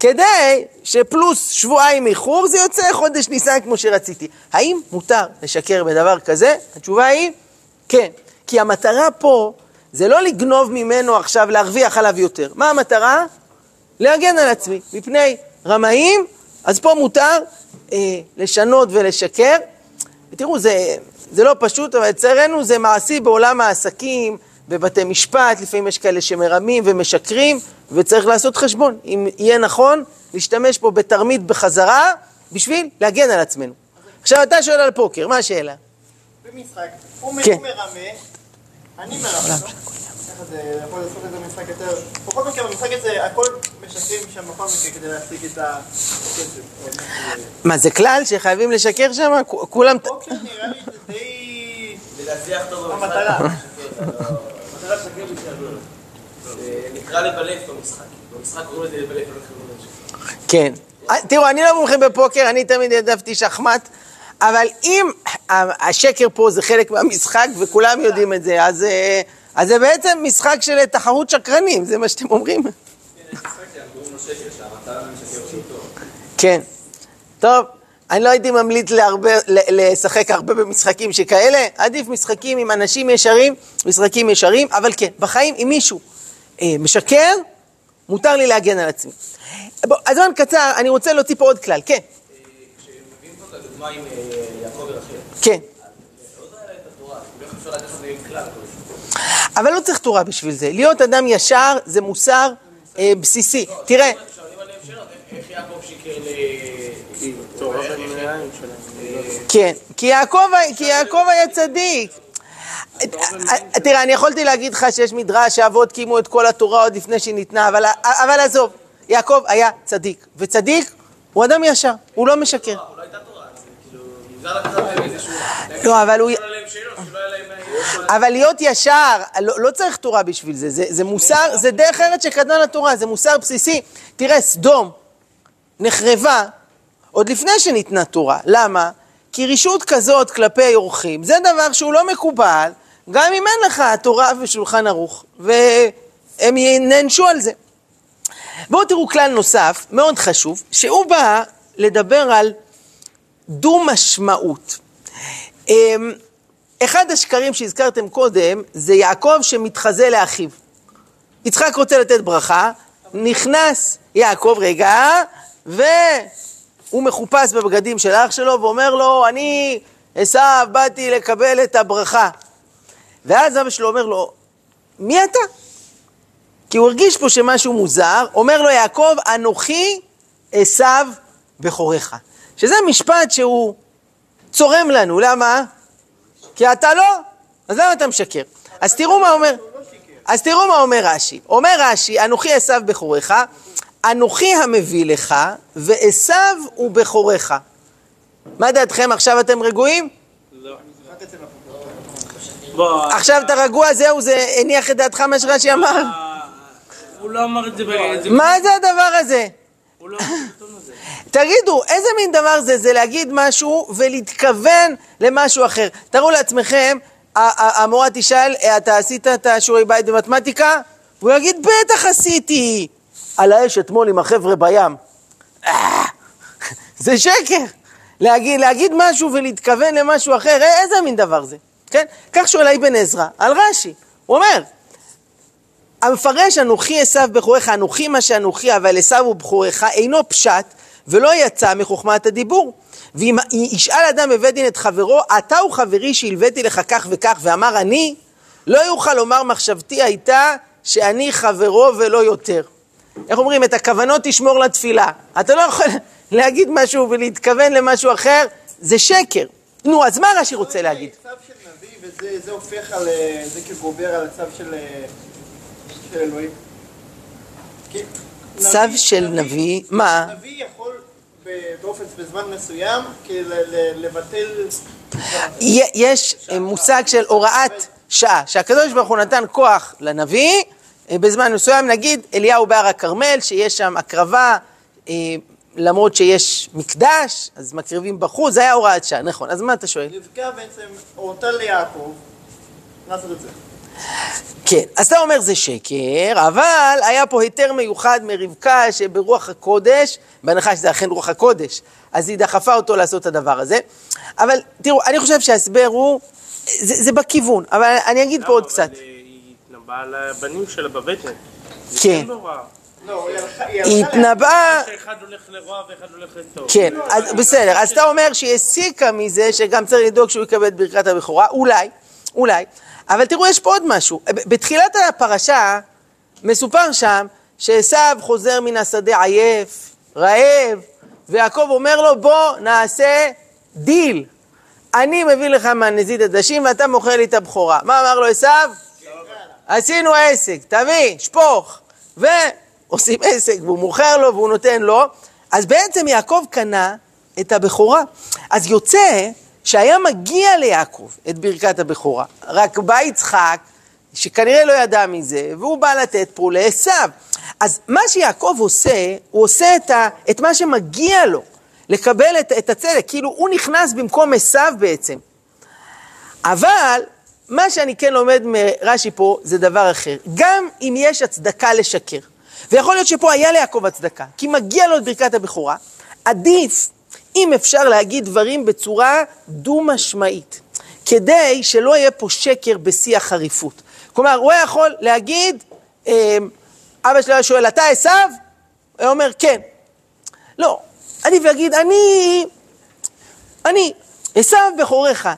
כדי שפלוס שבועיים איחור זה יוצא חודש ניסן כמו שרציתי. האם מותר לשקר בדבר כזה? התשובה היא כן. כי המטרה פה זה לא לגנוב ממנו עכשיו, להרוויח עליו יותר. מה המטרה? להגן על עצמי מפני רמאים, אז פה מותר אה, לשנות ולשקר. ותראו, זה, זה לא פשוט, אבל לצערנו זה מעשי בעולם העסקים, בבתי משפט, לפעמים יש כאלה שמרמים ומשקרים, וצריך לעשות חשבון. אם יהיה נכון, להשתמש פה בתרמית בחזרה, בשביל להגן על עצמנו. עכשיו אתה שואל על פוקר, מה השאלה? במשחק, הוא כן. הוא מרמה, אני מרמה. ככה זה יכול לעשות את זה במשחק יותר... בכל מקרה, במשחק הזה הכל משקרים שם בכל מקרה כדי להשיג את הכסף. מה, זה כלל שחייבים לשקר שם? כולם... פוקר נראה לי זה די... ולהצליח טוב במשחק. המטרה. המטרה לשקר בשביל זה נקרא לבלף במשחק. במשחק קוראים לזה לבלף, לא. כן. אה, תראו, אני לא מומחה בפוקר, אני תמיד העדפתי שחמט, אבל אם השקר פה זה חלק מהמשחק וכולם יודעים את זה, אז, אה, אז זה בעצם משחק של תחרות שקרנים, זה מה שאתם אומרים? קוראים לו שקר שהמטרה משקר שהוא טוב. כן. טוב, אני לא הייתי ממליץ להרבה, לשחק הרבה במשחקים שכאלה, עדיף משחקים עם אנשים ישרים, משחקים ישרים, אבל כן, בחיים אם מישהו אה, משקר, מותר לי להגן על עצמי. בוא, הזמן קצר, אני רוצה להוציא פה עוד כלל, כן, כשמביאים פה את הדוגמה עם אה, יעקב ורחל, כן. לא? אבל לא צריך תורה בשביל זה. להיות אדם ישר זה מוסר אה, בסיסי. תראה, שאלות, איך- איך יעקב שיקר ל... תורה במנהלים שלהם. כן, כי יעקב, כי יעקב היה צדיק. אה, תראה, אני יכולתי להגיד לך שיש מדרש שאבות קיימו את כל התורה עוד לפני שהיא ניתנה, אבל, אבל עזוב, יעקב היה צדיק, וצדיק הוא אדם ישר, הוא לא משקר. לא כאילו. לא, אבל הוא... אבל להיות ישר, לא, לא צריך תורה בשביל זה, זה, זה מוסר, זה דרך ארץ שקדמה לתורה, זה מוסר בסיסי. תראה, סדום נחרבה עוד לפני שניתנה תורה. למה? כי רשות כזאת כלפי אורחים, זה דבר שהוא לא מקובל, גם אם אין לך תורה ושולחן ערוך, והם נענשו על זה. בואו תראו כלל נוסף, מאוד חשוב, שהוא בא לדבר על דו-משמעות. אמ, אחד השקרים שהזכרתם קודם זה יעקב שמתחזה לאחיו. יצחק רוצה לתת ברכה, נכנס יעקב רגע, והוא מחופש בבגדים של אח שלו ואומר לו, אני עשיו באתי לקבל את הברכה. ואז אבא שלו אומר לו, מי אתה? כי הוא הרגיש פה שמשהו מוזר, אומר לו יעקב, אנוכי עשיו בכורך. שזה משפט שהוא צורם לנו, למה? כי אתה לא, אז למה אתה משקר? אז תראו מה אומר, אז תראו מה אומר רש"י. אומר רש"י, אנוכי עשיו בכורך, אנוכי המביא לך, ועשיו הוא בכורך. מה דעתכם, עכשיו אתם רגועים? בוא, עכשיו אתה רגוע, זהו, זה הניח את דעתך מה שרש"י אמר? הוא לא אמר את זה ב... זה- מה זה הדבר הזה? הוא לא. הזה. תגידו, איזה מין דבר זה, זה להגיד משהו ולהתכוון למשהו אחר. תארו לעצמכם, המורה תשאל, "אה, אתה עשית את השיעורי בית במתמטיקה? והוא יגיד, בטח עשיתי. על האש אתמול עם החבר'ה בים. אה, זה שקר. להגיד, להגיד משהו ולהתכוון למשהו אחר, אה, איזה מין דבר זה? כן? כך שואל אבן עזרא על רש"י. הוא אומר, המפרש אנוכי עשיו בכורך, אנוכי מה שאנוכי, אבל עשיו הוא בכורך, אינו פשט ולא יצא מחוכמת הדיבור. ואם ישאל אדם בבית דין את חברו, אתה הוא חברי שהלוויתי לך כך וכך, ואמר אני, לא יוכל לומר מחשבתי הייתה שאני חברו ולא יותר. איך אומרים? את הכוונות תשמור לתפילה. אתה לא יכול להגיד משהו ולהתכוון למשהו אחר, זה שקר. נו, אז מה רש"י רוצה להגיד? צו של נביא, וזה זה הופך על... אה, זה כגובר על הצו של, אה, אלוהים. צו של נביא, מה? נביא יכול באופן, בזמן מסוים, לבטל... יש אה, מושג של הוראת שעה, שהקדוש ברוך הוא נתן כוח לנביא, בזמן מסוים, נגיד אליהו בהר הכרמל, שיש שם הקרבה, אה, למרות שיש מקדש, אז מקריבים בחוץ, זה היה הוראת שעה, נכון, אז מה אתה שואל? רבקה בעצם הורתה ליעקב לעשות את זה. כן, אז אתה אומר זה שקר, אבל היה פה היתר מיוחד מרבקה שברוח הקודש, בהנחה שזה אכן רוח הקודש, אז היא דחפה אותו לעשות את הדבר הזה. אבל תראו, אני חושב שההסבר הוא, זה, זה בכיוון, אבל אני אגיד פה עוד קצת. אבל, אה, על הבנים שלה בבטן. כן. בהוראה. לא, היא התנבאה, שאחד הולך לרוע ואחד הולך לטוב. כן, אז בסדר, אז אתה אומר שהיא הסיקה מזה שגם צריך לדאוג שהוא יקבל את ברכת הבכורה, אולי, אולי, אבל תראו, יש פה עוד משהו. בתחילת הפרשה מסופר שם שעשו חוזר מן השדה עייף, רעב, ויעקב אומר לו, בוא נעשה דיל. אני מביא לך מהנזיד עדשים ואתה מוכר לי את הבכורה. מה אמר לו עשו? עשינו עסק, תביא, שפוך. ועושים עסק, והוא מוכר לו והוא נותן לו. אז בעצם יעקב קנה את הבכורה. אז יוצא שהיה מגיע ליעקב את ברכת הבכורה. רק בא יצחק, שכנראה לא ידע מזה, והוא בא לתת פה לעשו. אז מה שיעקב עושה, הוא עושה את, ה, את מה שמגיע לו, לקבל את, את הצדק. כאילו, הוא נכנס במקום עשו בעצם. אבל מה שאני כן לומד מרש"י פה זה דבר אחר. גם אם יש הצדקה לשקר, ויכול להיות שפה היה ליעקב הצדקה, כי מגיע לו את ברכת הבכורה, עדיף אם אפשר להגיד דברים בצורה דו-משמעית, כדי שלא יהיה פה שקר בשיא החריפות. כלומר, הוא היה יכול להגיד, אה, אבא שלו היה שואל, אתה עשו? הוא אומר, כן. לא, עדיף להגיד, אני, אני, עשו בכוריך.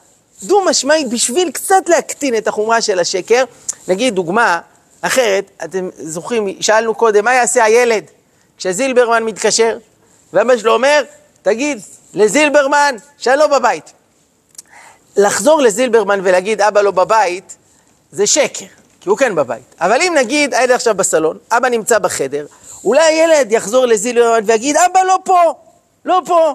דו משמעית בשביל קצת להקטין את החומרה של השקר. נגיד דוגמה אחרת, אתם זוכרים, שאלנו קודם, מה יעשה הילד כשזילברמן מתקשר? ואבא שלו אומר, תגיד לזילברמן שאני לא בבית. לחזור לזילברמן ולהגיד אבא לא בבית, זה שקר, כי הוא כן בבית. אבל אם נגיד הילד עכשיו בסלון, אבא נמצא בחדר, אולי הילד יחזור לזילברמן ויגיד, אבא לא פה, לא פה.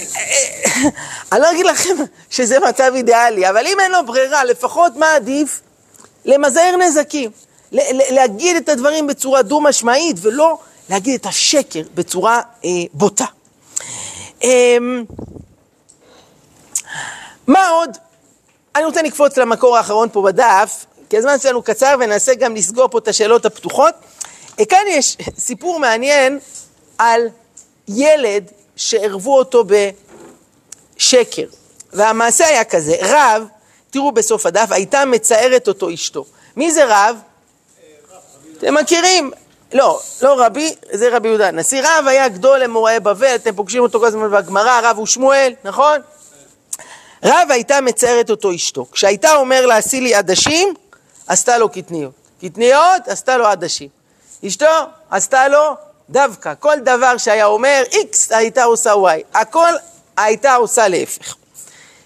אני לא אגיד לכם שזה מצב אידיאלי, אבל אם אין לו ברירה, לפחות מה עדיף? למזער נזקים. להגיד את הדברים בצורה דו-משמעית, ולא להגיד את השקר בצורה אה, בוטה. אה, מה עוד? אני רוצה לקפוץ למקור האחרון פה בדף, כי הזמן שלנו קצר וננסה גם לסגור פה את השאלות הפתוחות. אה, כאן יש סיפור מעניין על ילד שערבו אותו בשקר. והמעשה היה כזה, רב, תראו בסוף הדף, הייתה מצערת אותו אשתו. מי זה רב? אתם מכירים? לא, לא רבי, זה רבי יהודה. נשיא רב היה גדול למוראי בבל, אתם פוגשים אותו כל הזמן בגמרא, רב הוא שמואל, נכון? רב הייתה מצערת אותו אשתו. כשהייתה אומר לה, עשי לי עדשים, עשתה לו קטניות. קטניות, עשתה לו עדשים. אשתו עשתה לו דווקא. כל דבר שהיה אומר איקס, הייתה עושה וואי. הכל הייתה עושה להפך.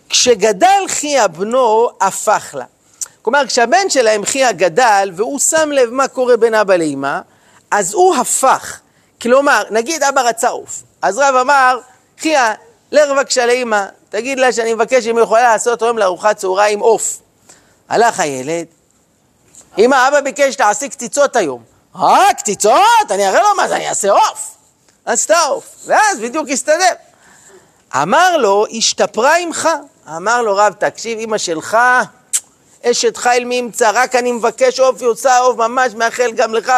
כשגדל חייא בנו, הפך לה. כלומר, כשהבן שלהם חייא גדל, והוא שם לב מה קורה בין אבא לאמא, אז הוא הפך. כלומר, נגיד אבא רצה עוף, אז רב אמר, חייא, לך בבקשה לאמא, תגיד לה שאני מבקש אם היא יכולה לעשות היום לארוחת צהריים עוף. הלך הילד, אמא, אבא ביקש תעשי קציצות היום. אה, קציצות? אני אראה לו מה זה, אני אעשה עוף. עשתה עוף, ואז בדיוק הסתדר. אמר לו, השתפרה עמך. אמר לו, רב, תקשיב, אמא שלך, אשת חיל מי ימצא, רק אני מבקש עוף, היא עושה עוף, ממש מאחל גם לך.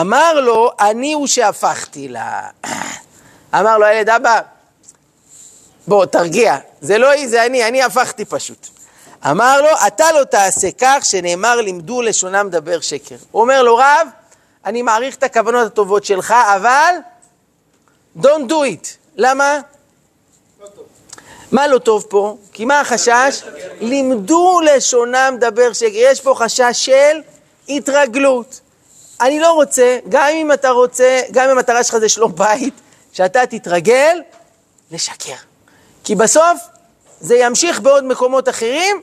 אמר לו, אני הוא שהפכתי לה. אמר לו הילד, אבא, בוא, תרגיע, זה לא היא, זה אני, אני הפכתי פשוט. אמר לו, אתה לא תעשה כך שנאמר לימדו לשונם דבר שקר. הוא אומר לו, רב, אני מעריך את הכוונות הטובות שלך, אבל don't do it. למה? מה לא טוב פה? כי מה החשש? לימדו לשונם דבר שקר. יש פה חשש של התרגלות. אני לא רוצה, גם אם אתה רוצה, גם אם המטרה שלך זה שלום בית, שאתה תתרגל לשקר. כי בסוף זה ימשיך בעוד מקומות אחרים.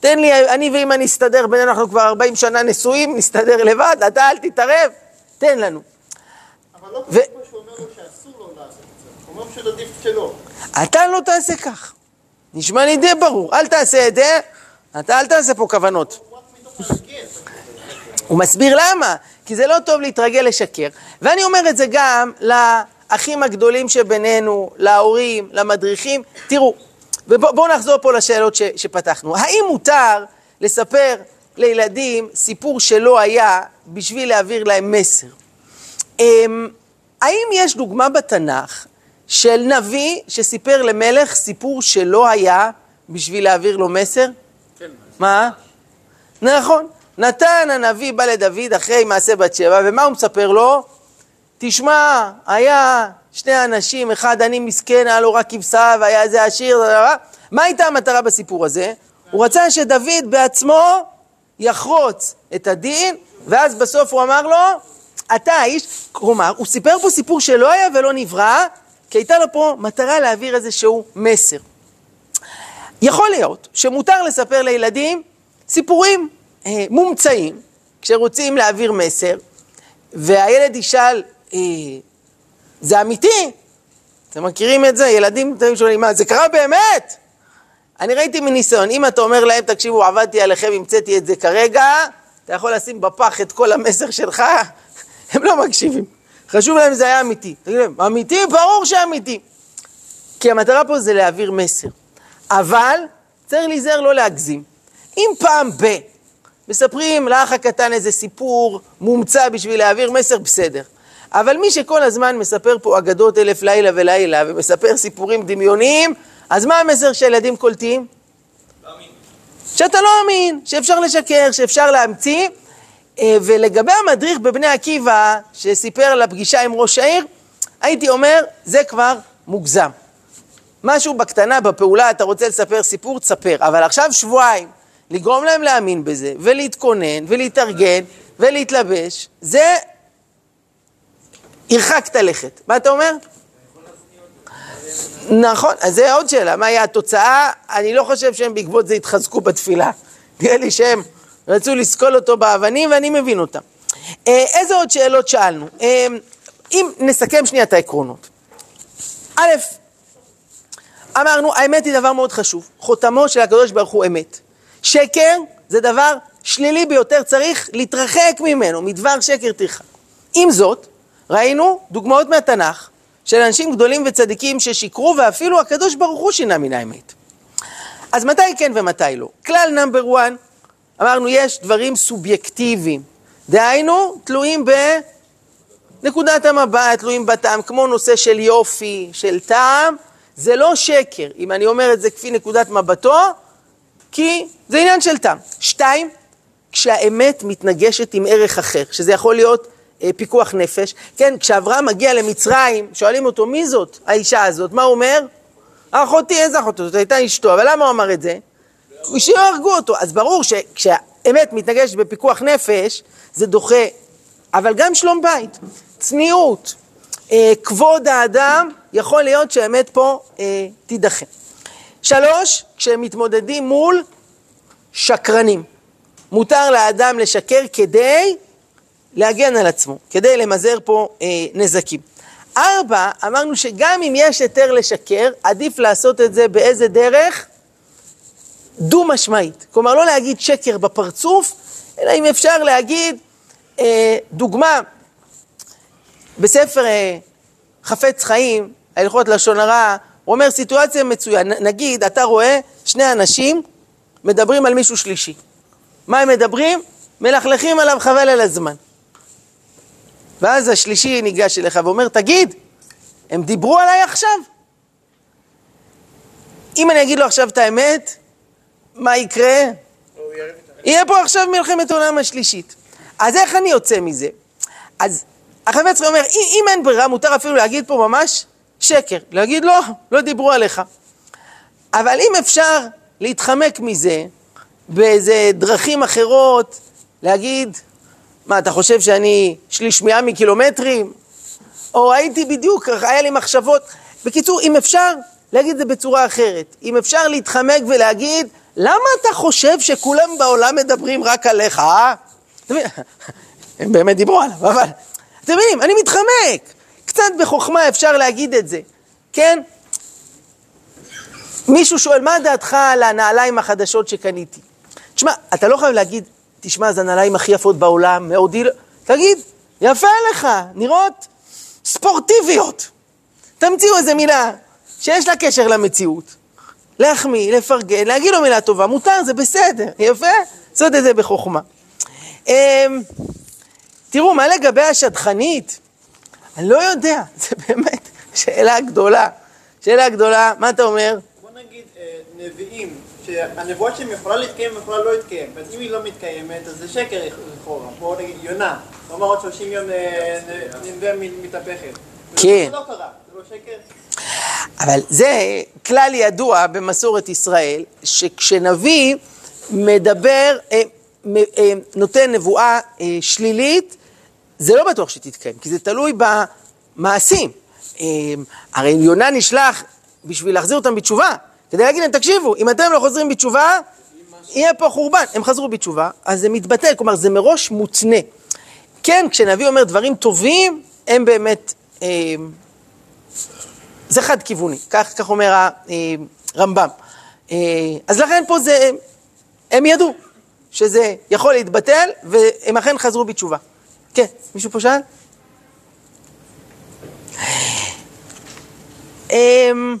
תן לי, אני ואמא נסתדר, בין אנחנו כבר 40 שנה נשואים, נסתדר לבד, אתה אל תתערב, תן לנו. אבל לא ו- פה שהוא אומר לו שאסור לו לעשות את זה. הוא אומר שעדיף שלא. אתה לא תעשה כך. נשמע לי די ברור, אל תעשה את זה, אתה אל תעשה פה כוונות. הוא מסביר למה, כי זה לא טוב להתרגל לשקר. ואני אומר את זה גם לאחים הגדולים שבינינו, להורים, למדריכים. תראו, ובואו נחזור פה לשאלות ש, שפתחנו. האם מותר לספר לילדים סיפור שלא היה בשביל להעביר להם מסר? אמ, האם יש דוגמה בתנ"ך של נביא שסיפר למלך סיפור שלא היה בשביל להעביר לו מסר? כן. מה? נכון. נתן הנביא בא לדוד אחרי מעשה בת שבע, ומה הוא מספר לו? תשמע, היה שני אנשים, אחד עני מסכן, היה לו רק כבשה, והיה איזה עשיר. מה הייתה המטרה בסיפור הזה? הוא רצה שדוד בעצמו יחרוץ את הדין, ואז בסוף הוא אמר לו, אתה האיש, כלומר, הוא סיפר פה סיפור שלא היה ולא נברא, כי הייתה לו פה מטרה להעביר איזשהו מסר. יכול להיות שמותר לספר לילדים סיפורים אה, מומצאים, כשרוצים להעביר מסר, והילד ישאל, אה, זה אמיתי? אתם מכירים את זה? ילדים תמיד שואלים, מה, זה קרה באמת? אני ראיתי מניסיון, אם אתה אומר להם, תקשיבו, עבדתי עליכם, המצאתי את זה כרגע, אתה יכול לשים בפח את כל המסר שלך, הם לא מקשיבים. חשוב להם זה היה אמיתי. תגיד להם, אמיתי? ברור שאמיתי. כי המטרה פה זה להעביר מסר. אבל צריך להיזהר לא להגזים. אם פעם ב... מספרים לאח הקטן איזה סיפור מומצא בשביל להעביר מסר, בסדר. אבל מי שכל הזמן מספר פה אגדות אלף לילה ולילה ומספר סיפורים דמיוניים, אז מה המסר שהילדים קולטים? שאתה לא אמין, שאפשר לשקר, שאפשר להמציא. אה, ולגבי המדריך בבני עקיבא, שסיפר על הפגישה עם ראש העיר, הייתי אומר, זה כבר מוגזם. משהו בקטנה, בפעולה, אתה רוצה לספר סיפור, תספר. אבל עכשיו שבועיים, לגרום להם להאמין בזה, ולהתכונן, ולהתארגן, ולהתלבש, זה הרחקת לכת. מה אתה אומר? נכון, אז זה עוד שאלה, מה יהיה התוצאה? אני לא חושב שהם בעקבות זה יתחזקו בתפילה. נראה לי שהם רצו לסקול אותו באבנים, ואני מבין אותם. אה, איזה עוד שאלות שאלנו? אה, אם נסכם שנייה את העקרונות. א', אמרנו, האמת היא דבר מאוד חשוב. חותמו של הקדוש ברוך הוא אמת. שקר זה דבר שלילי ביותר, צריך להתרחק ממנו, מדבר שקר תרחק. עם זאת, ראינו דוגמאות מהתנ"ך של אנשים גדולים וצדיקים ששיקרו, ואפילו הקדוש ברוך הוא שינה מן האמת. אז מתי כן ומתי לא? כלל נאמבר 1, אמרנו, יש דברים סובייקטיביים. דהיינו, תלויים בנקודת המבט, תלויים בטעם, כמו נושא של יופי, של טעם, זה לא שקר, אם אני אומר את זה כפי נקודת מבטו, כי זה עניין של טעם. שתיים, כשהאמת מתנגשת עם ערך אחר, שזה יכול להיות פיקוח נפש. כן, כשאברהם מגיע למצרים, שואלים אותו, מי זאת האישה הזאת? מה הוא אומר? אחותי, איזה אחותי? זאת הייתה אשתו, אבל למה הוא אמר את זה? שיהרגו אותו. אז ברור שכשהאמת מתנגשת בפיקוח נפש, זה דוחה, אבל גם שלום בית, צניעות, אה, כבוד האדם, יכול להיות שהאמת פה אה, תידחה. שלוש, כשהם מתמודדים מול שקרנים. מותר לאדם לשקר כדי להגן על עצמו, כדי למזער פה אה, נזקים. ארבע, אמרנו שגם אם יש היתר לשקר, עדיף לעשות את זה באיזה דרך? דו-משמעית. כלומר, לא להגיד שקר בפרצוף, אלא אם אפשר להגיד, אה, דוגמה, בספר אה, חפץ חיים, הלכות לשון הרע, הוא אומר סיטואציה מצויה, נגיד, אתה רואה שני אנשים מדברים על מישהו שלישי. מה הם מדברים? מלכלכים עליו חבל על הזמן. ואז השלישי ניגש אליך ואומר, תגיד, הם דיברו עליי עכשיו? אם אני אגיד לו עכשיו את האמת, מה יקרה? יהיה פה עכשיו מלחמת עולם השלישית. אז איך אני יוצא מזה? אז החפץ אומר, אם, אם אין ברירה, מותר אפילו להגיד פה ממש שקר. להגיד, לא, לא דיברו עליך. אבל אם אפשר להתחמק מזה באיזה דרכים אחרות, להגיד, מה, אתה חושב שאני, יש לי שמיעה מקילומטרים? או הייתי בדיוק, היה לי מחשבות. בקיצור, אם אפשר להגיד את זה בצורה אחרת, אם אפשר להתחמק ולהגיד, למה אתה חושב שכולם בעולם מדברים רק עליך, אה? הם באמת דיברו עליו, אבל אתם מבינים, אני מתחמק. קצת בחוכמה אפשר להגיד את זה, כן? מישהו שואל, מה דעתך על הנעליים החדשות שקניתי? תשמע, אתה לא חייב להגיד, תשמע, זה הנעליים הכי יפות בעולם, מאוד דיל... תגיד, יפה לך, נראות ספורטיביות. תמציאו איזה מילה שיש לה קשר למציאות. להחמיא, לפרגן, להגיד לו מילה טובה, מותר, זה בסדר, יפה? לעשות את זה בחוכמה. אמ, תראו, מה לגבי השדכנית? אני לא יודע, זה באמת שאלה גדולה. שאלה גדולה, מה אתה אומר? בוא נגיד אה, נביאים, שהנבואה שלהם יכולה להתקיים ויכולה לא להתקיים. אז אם היא לא מתקיימת, אז זה שקר לכאורה. בוא נגיד יונה, הוא אמר עוד 30 יום אה, ננבא מתהפכת. כן. זה לא קרה, זה לא שקר? אבל זה כלל ידוע במסורת ישראל, שכשנביא מדבר, אה, אה, נותן נבואה אה, שלילית, זה לא בטוח שתתקיים, כי זה תלוי במעשים. הרי יונה נשלח בשביל להחזיר אותם בתשובה, כדי להגיד להם, תקשיבו, אם אתם לא חוזרים בתשובה, יהיה פה חורבן. הם חזרו בתשובה, אז זה מתבטל, כלומר זה מראש מותנה. כן, כשנביא אומר דברים טובים, הם באמת... אה, זה חד כיווני, כך, כך אומר הרמב"ם. אה, אז לכן פה זה, הם ידעו שזה יכול להתבטל, והם אכן חזרו בתשובה. כן, מישהו פה שאל? אמ,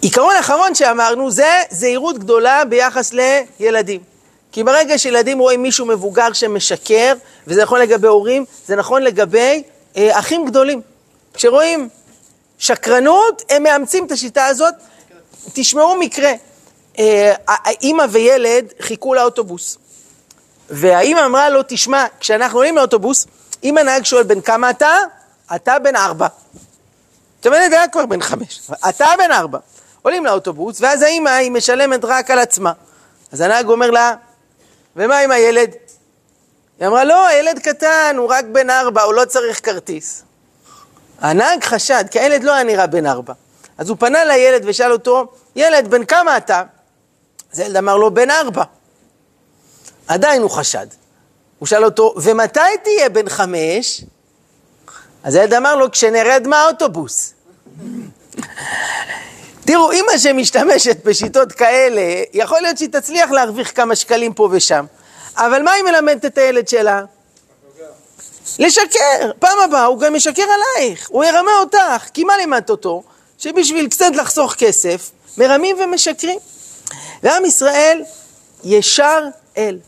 עיקרון אחרון שאמרנו זה זהירות גדולה ביחס לילדים. כי ברגע שילדים רואים מישהו מבוגר שמשקר, וזה נכון לגבי הורים, זה נכון לגבי אה, אחים גדולים. כשרואים שקרנות, הם מאמצים את השיטה הזאת. תשמעו מקרה, אה, האימא וילד חיכו לאוטובוס, והאימא אמרה לו, תשמע, כשאנחנו עולים לאוטובוס, אם הנהג שואל בן כמה אתה, אתה בן ארבע. זאת אומרת, היה כבר בן חמש, אתה בן ארבע. עולים לאוטובוס, ואז האימא היא משלמת רק על עצמה. אז הנהג אומר לה, ומה עם הילד? היא אמרה, לא, הילד קטן, הוא רק בן ארבע, הוא לא צריך כרטיס. הנהג חשד, כי הילד לא היה נראה בן ארבע. אז הוא פנה לילד ושאל אותו, ילד, בן כמה אתה? אז הילד אמר לו, בן ארבע. עדיין הוא חשד. הוא שאל אותו, ומתי תהיה בן חמש? אז הילד אמר לו, כשנרד מהאוטובוס. תראו, אימא שמשתמשת בשיטות כאלה, יכול להיות שהיא תצליח להרוויח כמה שקלים פה ושם. אבל מה היא מלמדת את הילד שלה? לשקר. פעם הבאה הוא גם ישקר עלייך, הוא ירמה אותך. כי מה לימדת אותו? שבשביל קצת לחסוך כסף, מרמים ומשקרים. ועם ישראל ישר אל.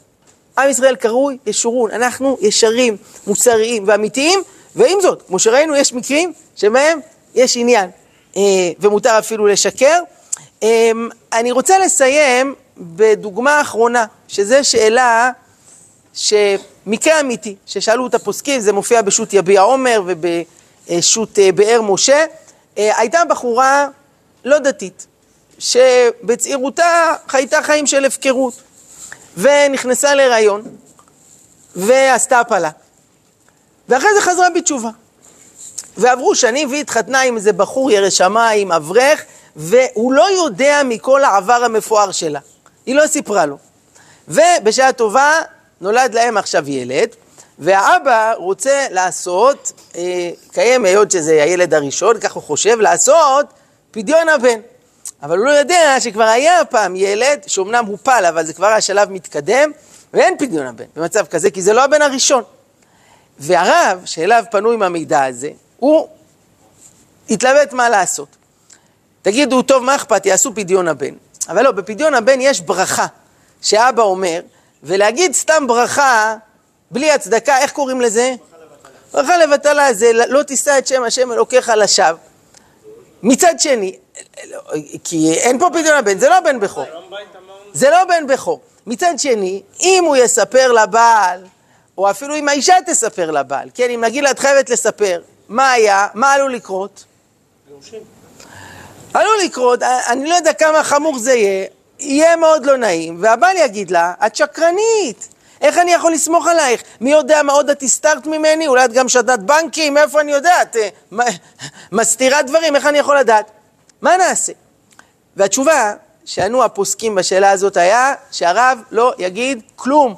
עם ישראל קרוי ישורון, אנחנו ישרים, מוסריים ואמיתיים, ועם זאת, כמו שראינו, יש מקרים שבהם יש עניין, אה, ומותר אפילו לשקר. אה, אני רוצה לסיים בדוגמה אחרונה, שזו שאלה, שמקרה אמיתי, ששאלו את הפוסקים, זה מופיע בשו"ת יביע עומר ובשו"ת אה, באר משה, אה, הייתה בחורה לא דתית, שבצעירותה חייתה חיים של הפקרות. ונכנסה להיריון, ועשתה הפלה. ואחרי זה חזרה בתשובה. ועברו שנים והיא התחתנה עם איזה בחור ירא שמיים, אברך, והוא לא יודע מכל העבר המפואר שלה. היא לא סיפרה לו. ובשעה טובה נולד להם עכשיו ילד, והאבא רוצה לעשות, אה, קיים היות שזה הילד הראשון, כך הוא חושב, לעשות פדיון הבן. אבל הוא לא יודע שכבר היה פעם ילד, שאומנם הופל, אבל זה כבר היה שלב מתקדם, ואין פדיון הבן במצב כזה, כי זה לא הבן הראשון. והרב, שאליו פנו עם המידע הזה, הוא התלבט מה לעשות. תגידו, טוב, מה אכפת, יעשו פדיון הבן. אבל לא, בפדיון הבן יש ברכה, שאבא אומר, ולהגיד סתם ברכה, בלי הצדקה, איך קוראים לזה? ברכה לבטלה, זה לא תישא את שם השם אלוקיך לשווא. מצד שני, כי אין פה פדיון הבן, זה לא בן בכור. זה לא בן בכור. מצד שני, אם הוא יספר לבעל, או אפילו אם האישה תספר לבעל, כן, אם נגיד לה את חייבת לספר, מה היה, מה עלול לקרות? עלול לקרות, אני לא יודע כמה חמור זה יהיה, יהיה מאוד לא נעים, והבעל יגיד לה, את שקרנית, איך אני יכול לסמוך עלייך? מי יודע מה עוד את הסתרת ממני? אולי את גם שתת בנקים? מאיפה אני יודעת? אה, מסתירה דברים, איך אני יכול לדעת? מה נעשה? והתשובה שענו הפוסקים בשאלה הזאת היה שהרב לא יגיד כלום.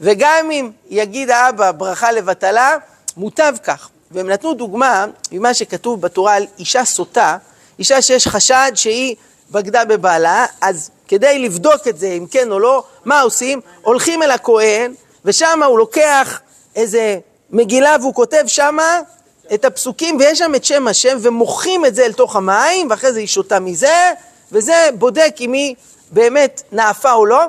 וגם אם יגיד האבא ברכה לבטלה, מוטב כך. והם נתנו דוגמה ממה שכתוב בתורה על אישה סוטה, אישה שיש חשד שהיא בגדה בבעלה, אז כדי לבדוק את זה, אם כן או לא, מה עושים? הולכים אל הכהן, ושם הוא לוקח איזה מגילה והוא כותב שמה את הפסוקים, ויש שם את שם השם, ומוחים את זה אל תוך המים, ואחרי זה היא שותה מזה, וזה בודק אם היא באמת נאפה או לא.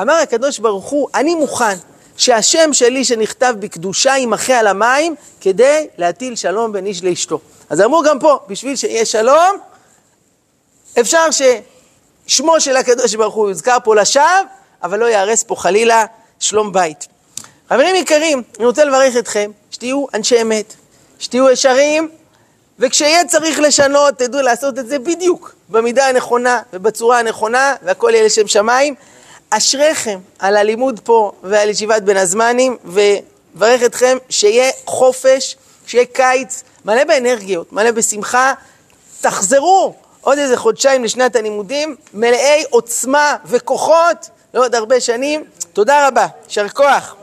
אמר הקדוש ברוך הוא, אני מוכן שהשם שלי שנכתב בקדושה יימחה על המים כדי להטיל שלום בין איש לאשתו. אז אמרו גם פה, בשביל שיהיה שלום, אפשר ששמו של הקדוש ברוך הוא יוזכר פה לשווא, אבל לא ייהרס פה חלילה שלום בית. חברים יקרים, אני רוצה לברך אתכם, שתהיו אנשי אמת, שתהיו ישרים, וכשיהיה צריך לשנות, תדעו לעשות את זה בדיוק, במידה הנכונה ובצורה הנכונה, והכל יהיה לשם שמיים. אשריכם על הלימוד פה ועל ישיבת בין הזמנים, וברך אתכם שיהיה חופש, שיהיה קיץ, מלא באנרגיות, מלא בשמחה. תחזרו עוד איזה חודשיים לשנת הלימודים, מלאי עוצמה וכוחות לעוד הרבה שנים. תודה רבה, יישר כוח.